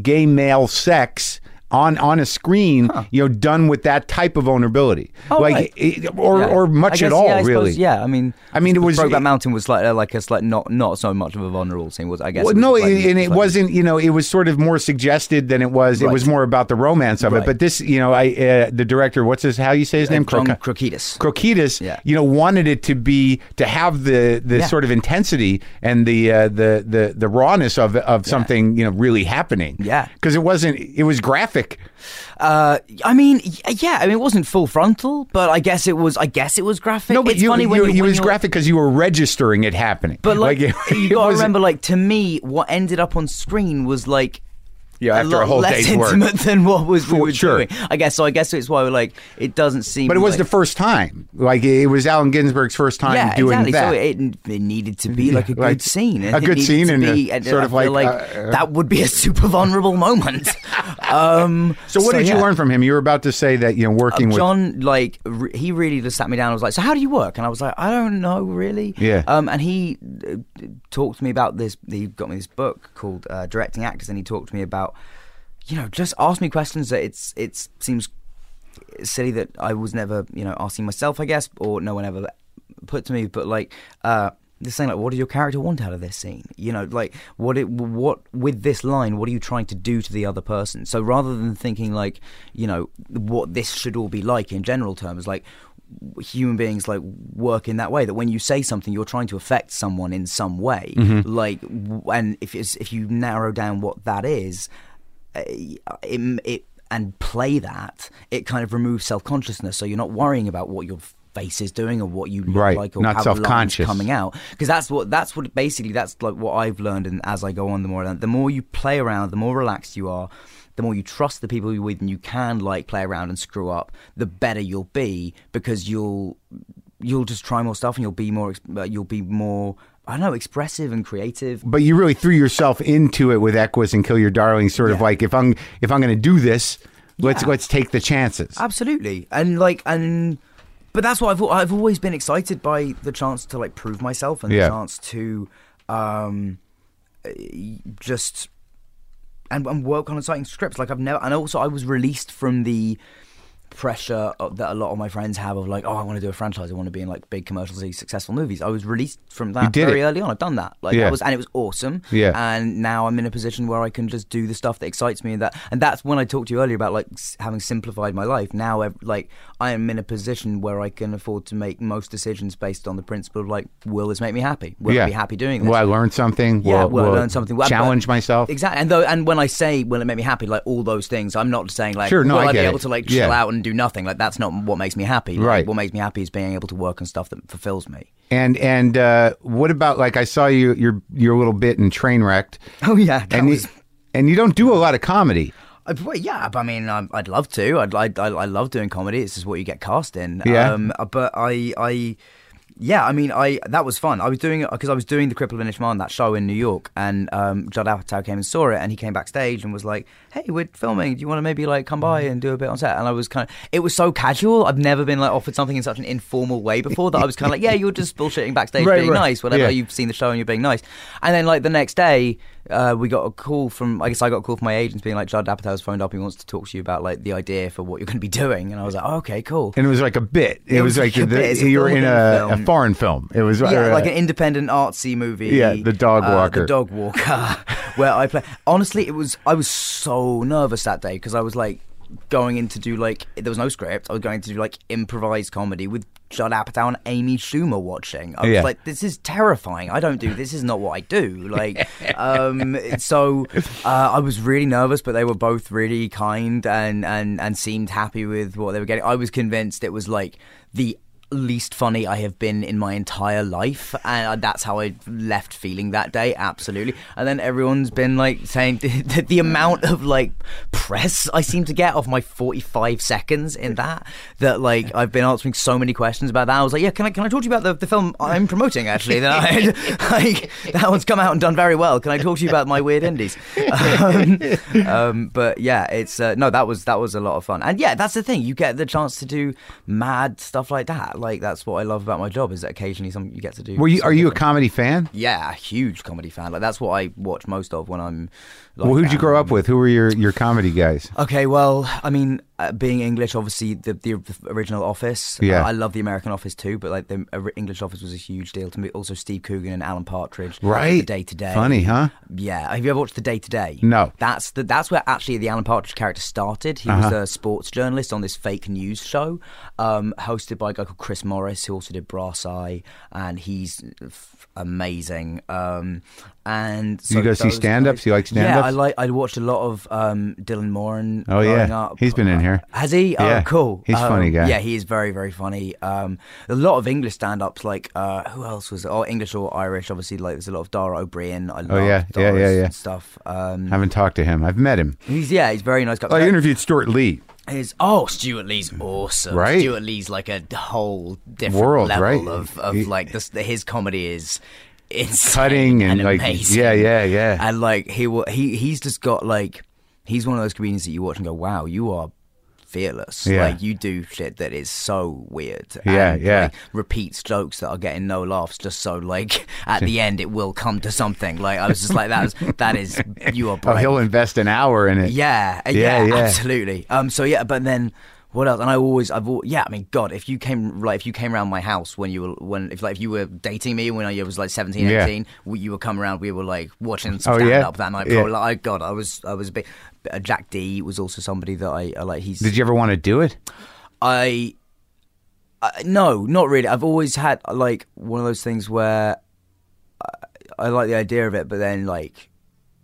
gay male sex on on a screen, you know, done with that type of vulnerability, Oh, like right. it, or Yeah. or much guess, at all, yeah, I really. suppose, yeah, I mean, I mean, it was- Brokeback it- Mountain was like uh, like it's like not not so much of a vulnerable scene. Was I guess? Well, was no, like- and it like- wasn't. You know, it was sort of more suggested than it was. It was more about the romance of it. But this, you know, I uh, the director, what's his? How you say his name? John Croca- Krokidas. Krokidas, Yeah. you know, wanted it to be to have the the Yeah. sort of intensity and the uh, the the the rawness of of something you know really happening. Yeah. because it wasn't. It was graphic. Uh, I mean, yeah, I mean, it wasn't full frontal, but I guess it was. I guess it was graphic. No, but it's you, funny when you, you, it when was you're- graphic because you were registering it happening. But like, it- you gotta remember, like to me, what ended up on screen was like. Yeah, after a lot whole less day's work. intimate than what was we were sure. doing. I guess so. I guess it's why we're like it doesn't seem. But it was like, the first time. Like it was Allen Ginsberg's first time yeah, doing exactly. that. So it, it needed to be like a like, good scene. a it good needed scene to and a and sort of like, like uh, that would be a super vulnerable moment. um, so what did you learn from him? You were about to say that you know working with John, like, re- he really just sat me down and was like, So, how do you work? And I was like, I don't know, really. Yeah. Um, and he uh, talked to me about this. He got me this book called uh, Directing Actors, and he talked to me about, you know, just ask me questions that it's it seems silly that I was never, you know, asking myself, I guess, or no one ever put to me, but like, uh, just saying like, what does your character want out of this scene? You know, like, what it, what with this line, what are you trying to do to the other person? So rather than thinking like, you know, what this should all be like in general terms, like, human beings like work in that way that when you say something you're trying to affect someone in some way. Mm-hmm. like and if it's, if you narrow down what that is uh, it, it and play that it kind of removes self-consciousness. So you're not worrying about what your face is doing or what you look Right, like or not how self-conscious. coming out. Because that's what that's what basically that's like what I've learned and as I go on the more the more you play around the more relaxed you are the more you trust the people you're with and you can like play around and screw up the better you'll be because you'll you'll just try more stuff and you'll be more uh, you'll be more I don't know expressive and creative But you really threw yourself into it with Equus and Kill Your Darlings, sort of like if I'm if I'm going to do this, let's let's take the chances. Absolutely, and like, and but that's what I've I've always been excited by the chance to like prove myself and Yeah. the chance to um just and, and work on exciting scripts. Like I've never, and also I was released from the pressure of, that a lot of my friends have of like, oh, I want to do a franchise. I want to be in like big commercially successful movies. I was released from that very it. early on. I've done that. Like Yeah. that was, and it was awesome. Yeah. And now I'm in a position where I can just do the stuff that excites me. And that, and that's when I talked to you earlier about like having simplified my life. Now, ev- like I am in a position where I can afford to make most decisions based on the principle of like, will this make me happy? Will yeah. I be happy doing this? Will I learn something? Yeah, will, will I learn something? Well, Challenge but- myself. Exactly. And though, and when I say will it make me happy, like all those things, I'm not saying like Sure, no, will I I, be get able it. to like chill Yeah. out and do nothing. Like that's not what makes me happy. Like, Right. What makes me happy is being able to work on stuff that fulfills me. And and uh, what about like I saw you your your little bit in Trainwrecked, Oh yeah, and was. you, and you don't do a lot of comedy. Uh, well, yeah, but I mean, um, I'd love to. I'd, I, I, I love doing comedy. It's just what you get cast in. Yeah. Um, but I, I, yeah, I mean, I that was fun. I was doing it because I was doing the Cripple of Inishmaan that show in New York, and um, Judd Apatow came and saw it, and he came backstage and was like, "Hey, we're filming. Do you want to maybe like come by and do a bit on set?" And I was kind of, it was so casual. I've never been like offered something in such an informal way before that I was kind of like, "Yeah, you're just bullshitting backstage, Right, being right. nice, whatever. Yeah. You've seen the show and you're being nice." And then like the next day, uh, we got a call from I guess I got a call from my agents being like Judd Apatow's phoned up. He wants to talk to you about like the idea for what you're going to be doing. And I was like, oh, okay, cool. And it was like a bit. It, It was, was like the, bit. You were in a, a foreign film. It was Yeah, uh, like an independent artsy movie. Yeah, The Dog uh, Walker. the Dog Walker, where I play. Honestly, it was. I was so nervous that day because I was like going in to do like there was no script. I was going to do like improvised comedy with Judd Apatow and Amy Schumer watching. I was Yeah. like, this is terrifying. I don't do this. Is not what I do. Like, um, so uh, I was really nervous, but they were both really kind and and and seemed happy with what they were getting. I was convinced it was like the least funny I have been in my entire life, and that's how I left feeling that day. Absolutely, and then everyone's been like saying the, the amount of like press I seem to get off my forty-five seconds in that. That like I've been answering so many questions about that. I was like, yeah, can I can I talk to you about the, the film I'm promoting actually? That I like that one's come out and done very well. Can I talk to you about my weird indies? Um, um, but yeah, it's uh, no, that was that was a lot of fun, and yeah, that's the thing. You get the chance to do mad stuff like that. Like that's what I love about my job is that occasionally some you get to do. were you? Are something you a comedy fan? Yeah, a huge comedy fan. Like that's what I watch most of when I'm. Like, well, who'd you grow um, up with? Who were your your comedy guys? Okay, well, I mean, uh, being English, obviously the the original Office. Yeah. Uh, I love the American Office too, but like the uh, English Office was a huge deal to me. Also, Steve Coogan and Alan Partridge. Right. The Day Today. Funny, huh? Yeah. Have you ever watched The Day Today? No. That's the that's where actually the Alan Partridge character started. He Uh-huh. was a sports journalist on this fake news show, um, hosted by a guy called Chris Morris, who also did Brass Eye, and he's f- amazing. Um, and Do you go see stand-ups? guys- You like stand-ups? Yeah, I like. I watched a lot of um, Dylan Moran. Oh, yeah. up. He's been in here. Has he? Yeah. Oh, cool. He's a funny Um, guy. Yeah, he is very, very funny. Um, a lot of English stand-ups, like uh, who else was? It? Oh, English or Irish? Obviously, like there's a lot of Dara Ó Briain. I love Oh, yeah. Yeah, Dara's yeah, yeah. stuff. Um, haven't talked to him. I've met him. he's yeah, he's very nice guy. Oh, I interviewed Stewart Lee. His oh, Stewart Lee's awesome. Right. Stewart Lee's like a whole different World, level right? of, of He- like this. His comedy is insane Cutting and, like, amazing. yeah, yeah, yeah. And like he will, he he's just got like he's one of those comedians that you watch and go, wow, you are fearless. Yeah. Like you do shit that is so weird. Yeah, and, yeah. Like, repeats jokes that are getting no laughs just so like at the end it will come to something. Like I was just like that was that is you are Oh, he'll invest an hour in it. Yeah, Yeah, yeah, yeah. absolutely. Um, so yeah, but then what else? And I always, I've, al- yeah, I mean, God, if you came, like, if you came around my house when you were, when, if like, if you were dating me when I was like 17, Yeah. 18, we, you would come around, we were like watching some Oh, stand yeah? up that night. Yeah. Probably, like, I, God, I was, I was a bit. Uh, Jack Dee was also somebody that I, I like. He's. Did you ever want to do it? I no, not really. I've always had like one of those things where I, I like the idea of it, but then like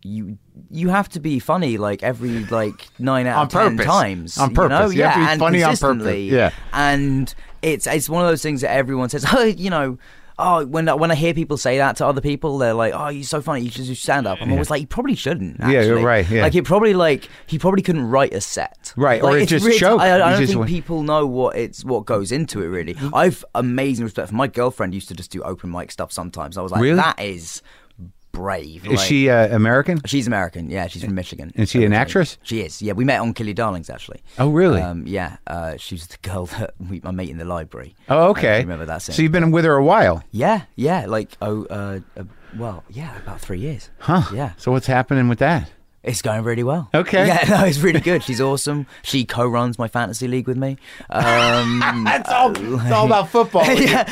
you you have to be funny like every like nine out of ten purpose. times On you know? purpose. You have to be yeah, and funny on purpose. consistently. Yeah. and it's it's one of those things that everyone says. Oh, you know. Oh, when when I hear people say that to other people, they're like, "Oh, you're so funny. You should do stand up." I'm always like, "You probably shouldn't." Yeah, you're right, yeah. Like, he probably like he probably couldn't write a set. Right, or Like, it it's just really- choked. I, I don't just think went- people know what it's what goes into it. Really, mm-hmm. I've amazing respect for my girlfriend. Used to just do open mic stuff sometimes. I was like, Really? that is brave. Is Like- she uh, American? She's American. Yeah, she's from Michigan. Is she an actress? She is. Yeah, we met on Kill Your Darlings actually. Oh, really? Um, yeah, uh, she was the girl that we, I met in the library. Oh, I okay. remember that scene. So you've been with her a while, yeah, yeah, like oh, uh, uh, well, yeah, about three years. huh? Yeah, So what's happening with that? It's going really well. Okay. Yeah, no, it's really good. She's awesome. She co-runs my fantasy league with me. Um, That's all. It's all about football. yeah.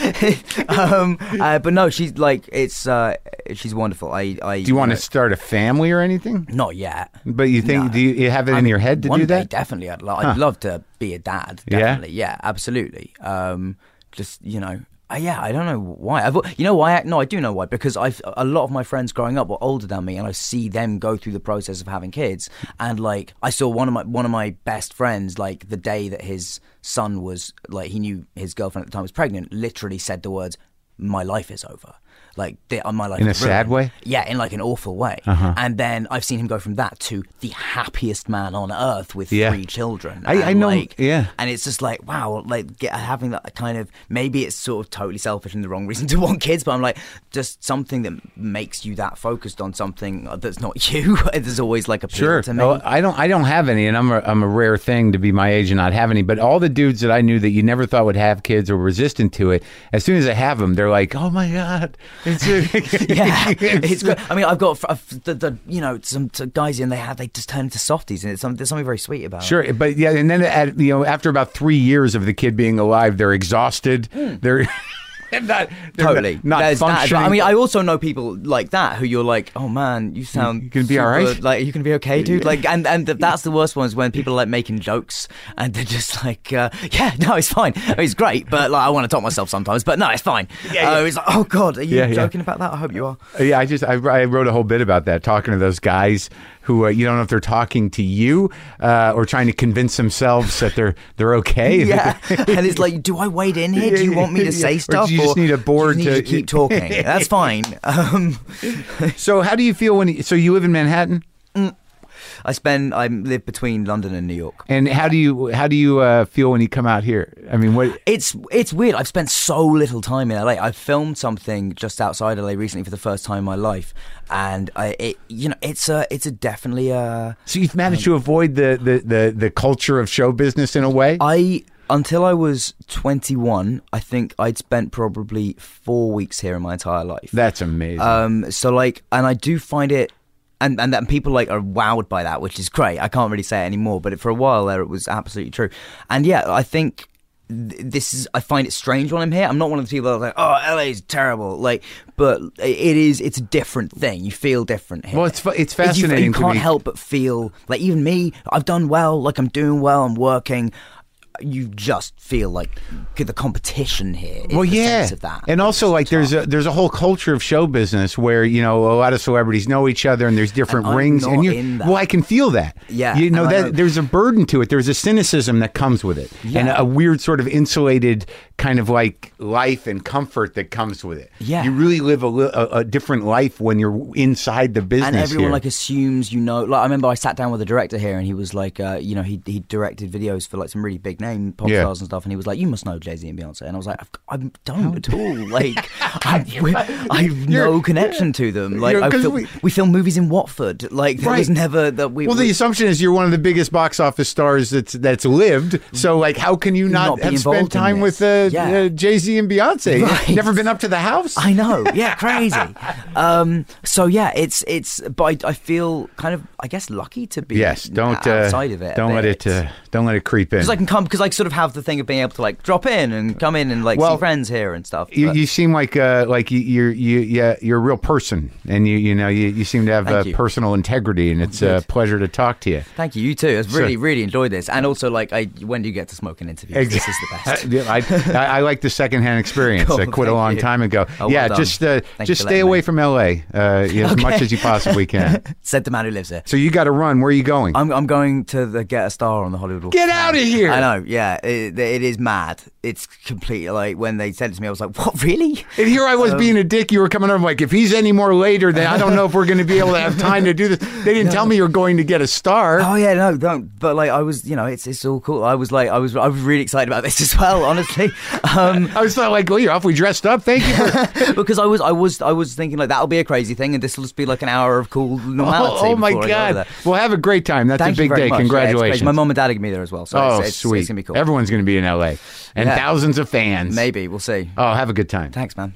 um, uh, but no, she's like it's. Uh, she's wonderful. I. I Do you want to start a family or anything? Not yet. But you think? No. Do you, you have it in I'm- your head to do that? definitely. I'd, lo- Huh. I'd love to be a dad. Yeah? Definitely. Yeah, absolutely. Um, just you know. Uh, yeah, I don't know why. I've, you know why? I, no, I do know why. Because I've a lot of my friends growing up were older than me, and I see them go through the process of having kids. And like, I saw one of my one of my best friends, like the day that his son was like, he knew his girlfriend at the time was pregnant. Literally said the words, "My life is over." Like, my life In a is sad way? Yeah, in like an awful way. Uh-huh. And then I've seen him go from that to the happiest man on earth with Yeah. three children. I- I know- Like, yeah. And it's just like, wow, like get, having that kind of maybe it's sort of totally selfish and the wrong reason to want kids, but I'm like, just something that makes you that focused on something that's not you. There's always like a Sure. to me. Oh, I don't. I don't have any, and I'm a, I'm a rare thing to be my age and not have any. But all the dudes that I knew that you never thought would have kids or resistant to it, as soon as I have them, they're like, "Oh my god!" It's yeah, it's good. I mean, I've got uh, the, the you know some, guys in they have they just turn into softies, and it's some, there's something very sweet about it. Sure, but yeah, and then at, you know, after about three years of the kid being alive, they're exhausted. They're they're not. Totally. not, There's that I mean, I also know people like that who you're like, oh man, you sound you gonna be all right?" Like, you gonna be okay, dude? Like, and and that's the worst one is when people are like making jokes and they're just like, uh, yeah, no, it's fine, it's great, but like I want to talk myself sometimes, but no, it's fine. Yeah, Uh, yeah. it's like, oh god, are you Yeah, yeah. joking about that? I hope you are. Yeah, I just I, I wrote a whole bit about that, talking to those guys who uh, you don't know if they're talking to you uh, or trying to convince themselves that they're they're okay. Yeah, and it's like, do I wade in here? Do you want me to Yeah, say or stuff? do you just need a board need to- to keep talking? That's fine. Um, So how do you feel when? You, so you live in Manhattan, I spend I live between London and New York. and how do you how do you uh, feel when you come out here? I mean, what? It's it's weird. I've spent so little time in LA. I filmed something just outside LA recently for the first time in my life, and I it you know it's a it's a definitely a So you've managed to avoid the, the, the, the culture of show business in a way. I until I was 21, I think I'd spent probably four weeks here in my entire life. That's amazing. Um, so like, and I do find it, and and that people like are wowed by that, which is great. I can't really say it anymore, but for a while there, it was absolutely true. And yeah, I think th- this is. I find it strange when I'm here. I'm not one of the people that are like, oh, LA is terrible. Like, but it is. It's a different thing. You feel different here. Well, it's it's fascinating You, to can't me. help but feel like even me. I've done well. Like I'm doing well. I'm working. You just feel like the competition here. well, yeah, sense of that. and also like there's a there's a whole culture of show business where you know a lot of celebrities know each other and there's different And rings, and you well, I can feel that. Yeah, you know that know- there's a burden to it. There's a cynicism that comes with it, and a weird sort of insulated kind of like life and comfort that comes with it. Yeah. you really live a, a, a different life when you're inside the business. and everyone here. like assumes you know. Like I remember I sat down with a director here, and he was like, uh, you know, he he directed videos for like some really big name pop Yeah. stars and stuff, and he was like, you must know Jay Z and Beyonce, and I was like, I've, don't at all. Like, I, I have no connection to them. Like, I fil- we- we, film movies in Watford. Like, there was never that we. Well, we- the assumption is you're one of the biggest box office stars that's that's lived. So, like, how can you not, Not have spent time with uh, this. Yeah. uh, Jay Z and Beyonce? Right. Never been up to the house? I know, yeah, crazy. um, so yeah, it's it's, but I, I feel kind of, I guess, lucky to be yes. Don't uh, outside of it. Don't let it. Uh, don't let it creep in. Because I can come, because I sort of have the thing of being able to like drop in and come in and like Well, see friends here and stuff. You, you seem like uh, like you, you're you yeah you're a real person, and you you know you, you seem to have uh, personal integrity, and it's a pleasure to talk to you. Thank you. You too. I've really, So- really enjoyed this, and also like, I when do you get to smoke an interview? This is the best. Yeah, I, I, I like the secondhand experience. Cool, I quit a long you. time ago. Oh, yeah, done. just uh, just stay away me. from L.A. Uh, you know, as much as you possibly can. Said the man who lives there. so you got to run. Where are you going? I'm, I'm going to the Get a Star on the Hollywood Walk. Get out of here! I know. Yeah, it, it is mad. It's completely like when they said it to me, I was like, "What? Really?" and here I was Um, being a dick. You were coming over. I'm like, if he's any more later, then I don't know if we're going to be able to have time to do this. They didn't tell me you're going to get a star. Oh yeah, no, don't. But like, I was, you know, it's it's all cool. I was like, I was, I was really excited about this as well, honestly, um, I was like, well, you're awfully dressed up. Thank you. For, because I was, I was, I was thinking like that'll be a crazy thing, and this will just be like an hour of cool normality. oh, oh my before I go over God. Well, have a great time. That's Thank a big day. much. Yeah. Congratulations. My mom and dad are gonna be there as well, so oh, it's, it's, sweet. it's gonna be cool. Everyone's going to be in L.A. and Yeah. thousands of fans. Maybe we'll see. Oh, have a good time. Thanks, man.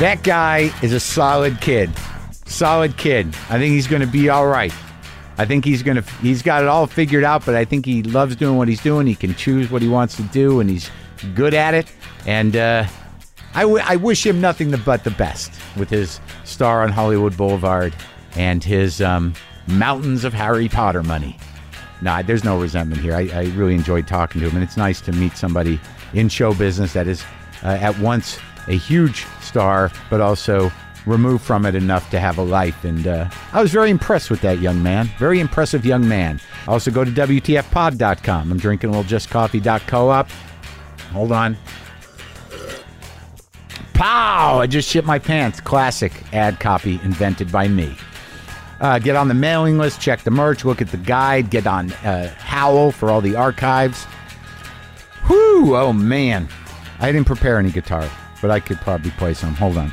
That guy is a solid kid. Solid kid. I think he's going to be all right. I think he's to he's got it all figured out, but I think he loves doing what he's doing. He can choose what he wants to do and he's good at it. And uh I, w- I wish him nothing but the best with his star on Hollywood Boulevard and his um, mountains of Harry Potter money. Nah, there's no resentment here. I, I really enjoyed talking to him, and it's nice to meet somebody in show business that is uh, at once a huge star, but also removed from it enough to have a life. And uh, I was very impressed with that young man. Very impressive young man. Also, go to WTFpod.com. I'm drinking a little justcoffee.coop. Hold on. Pow! I just shit my pants. Classic ad copy invented by me. Uh, get on the mailing list, check the merch, look at the guide, get on uh, Howl for all the archives. Whew! Oh man, I didn't prepare any guitar, but I could probably play some. Hold on.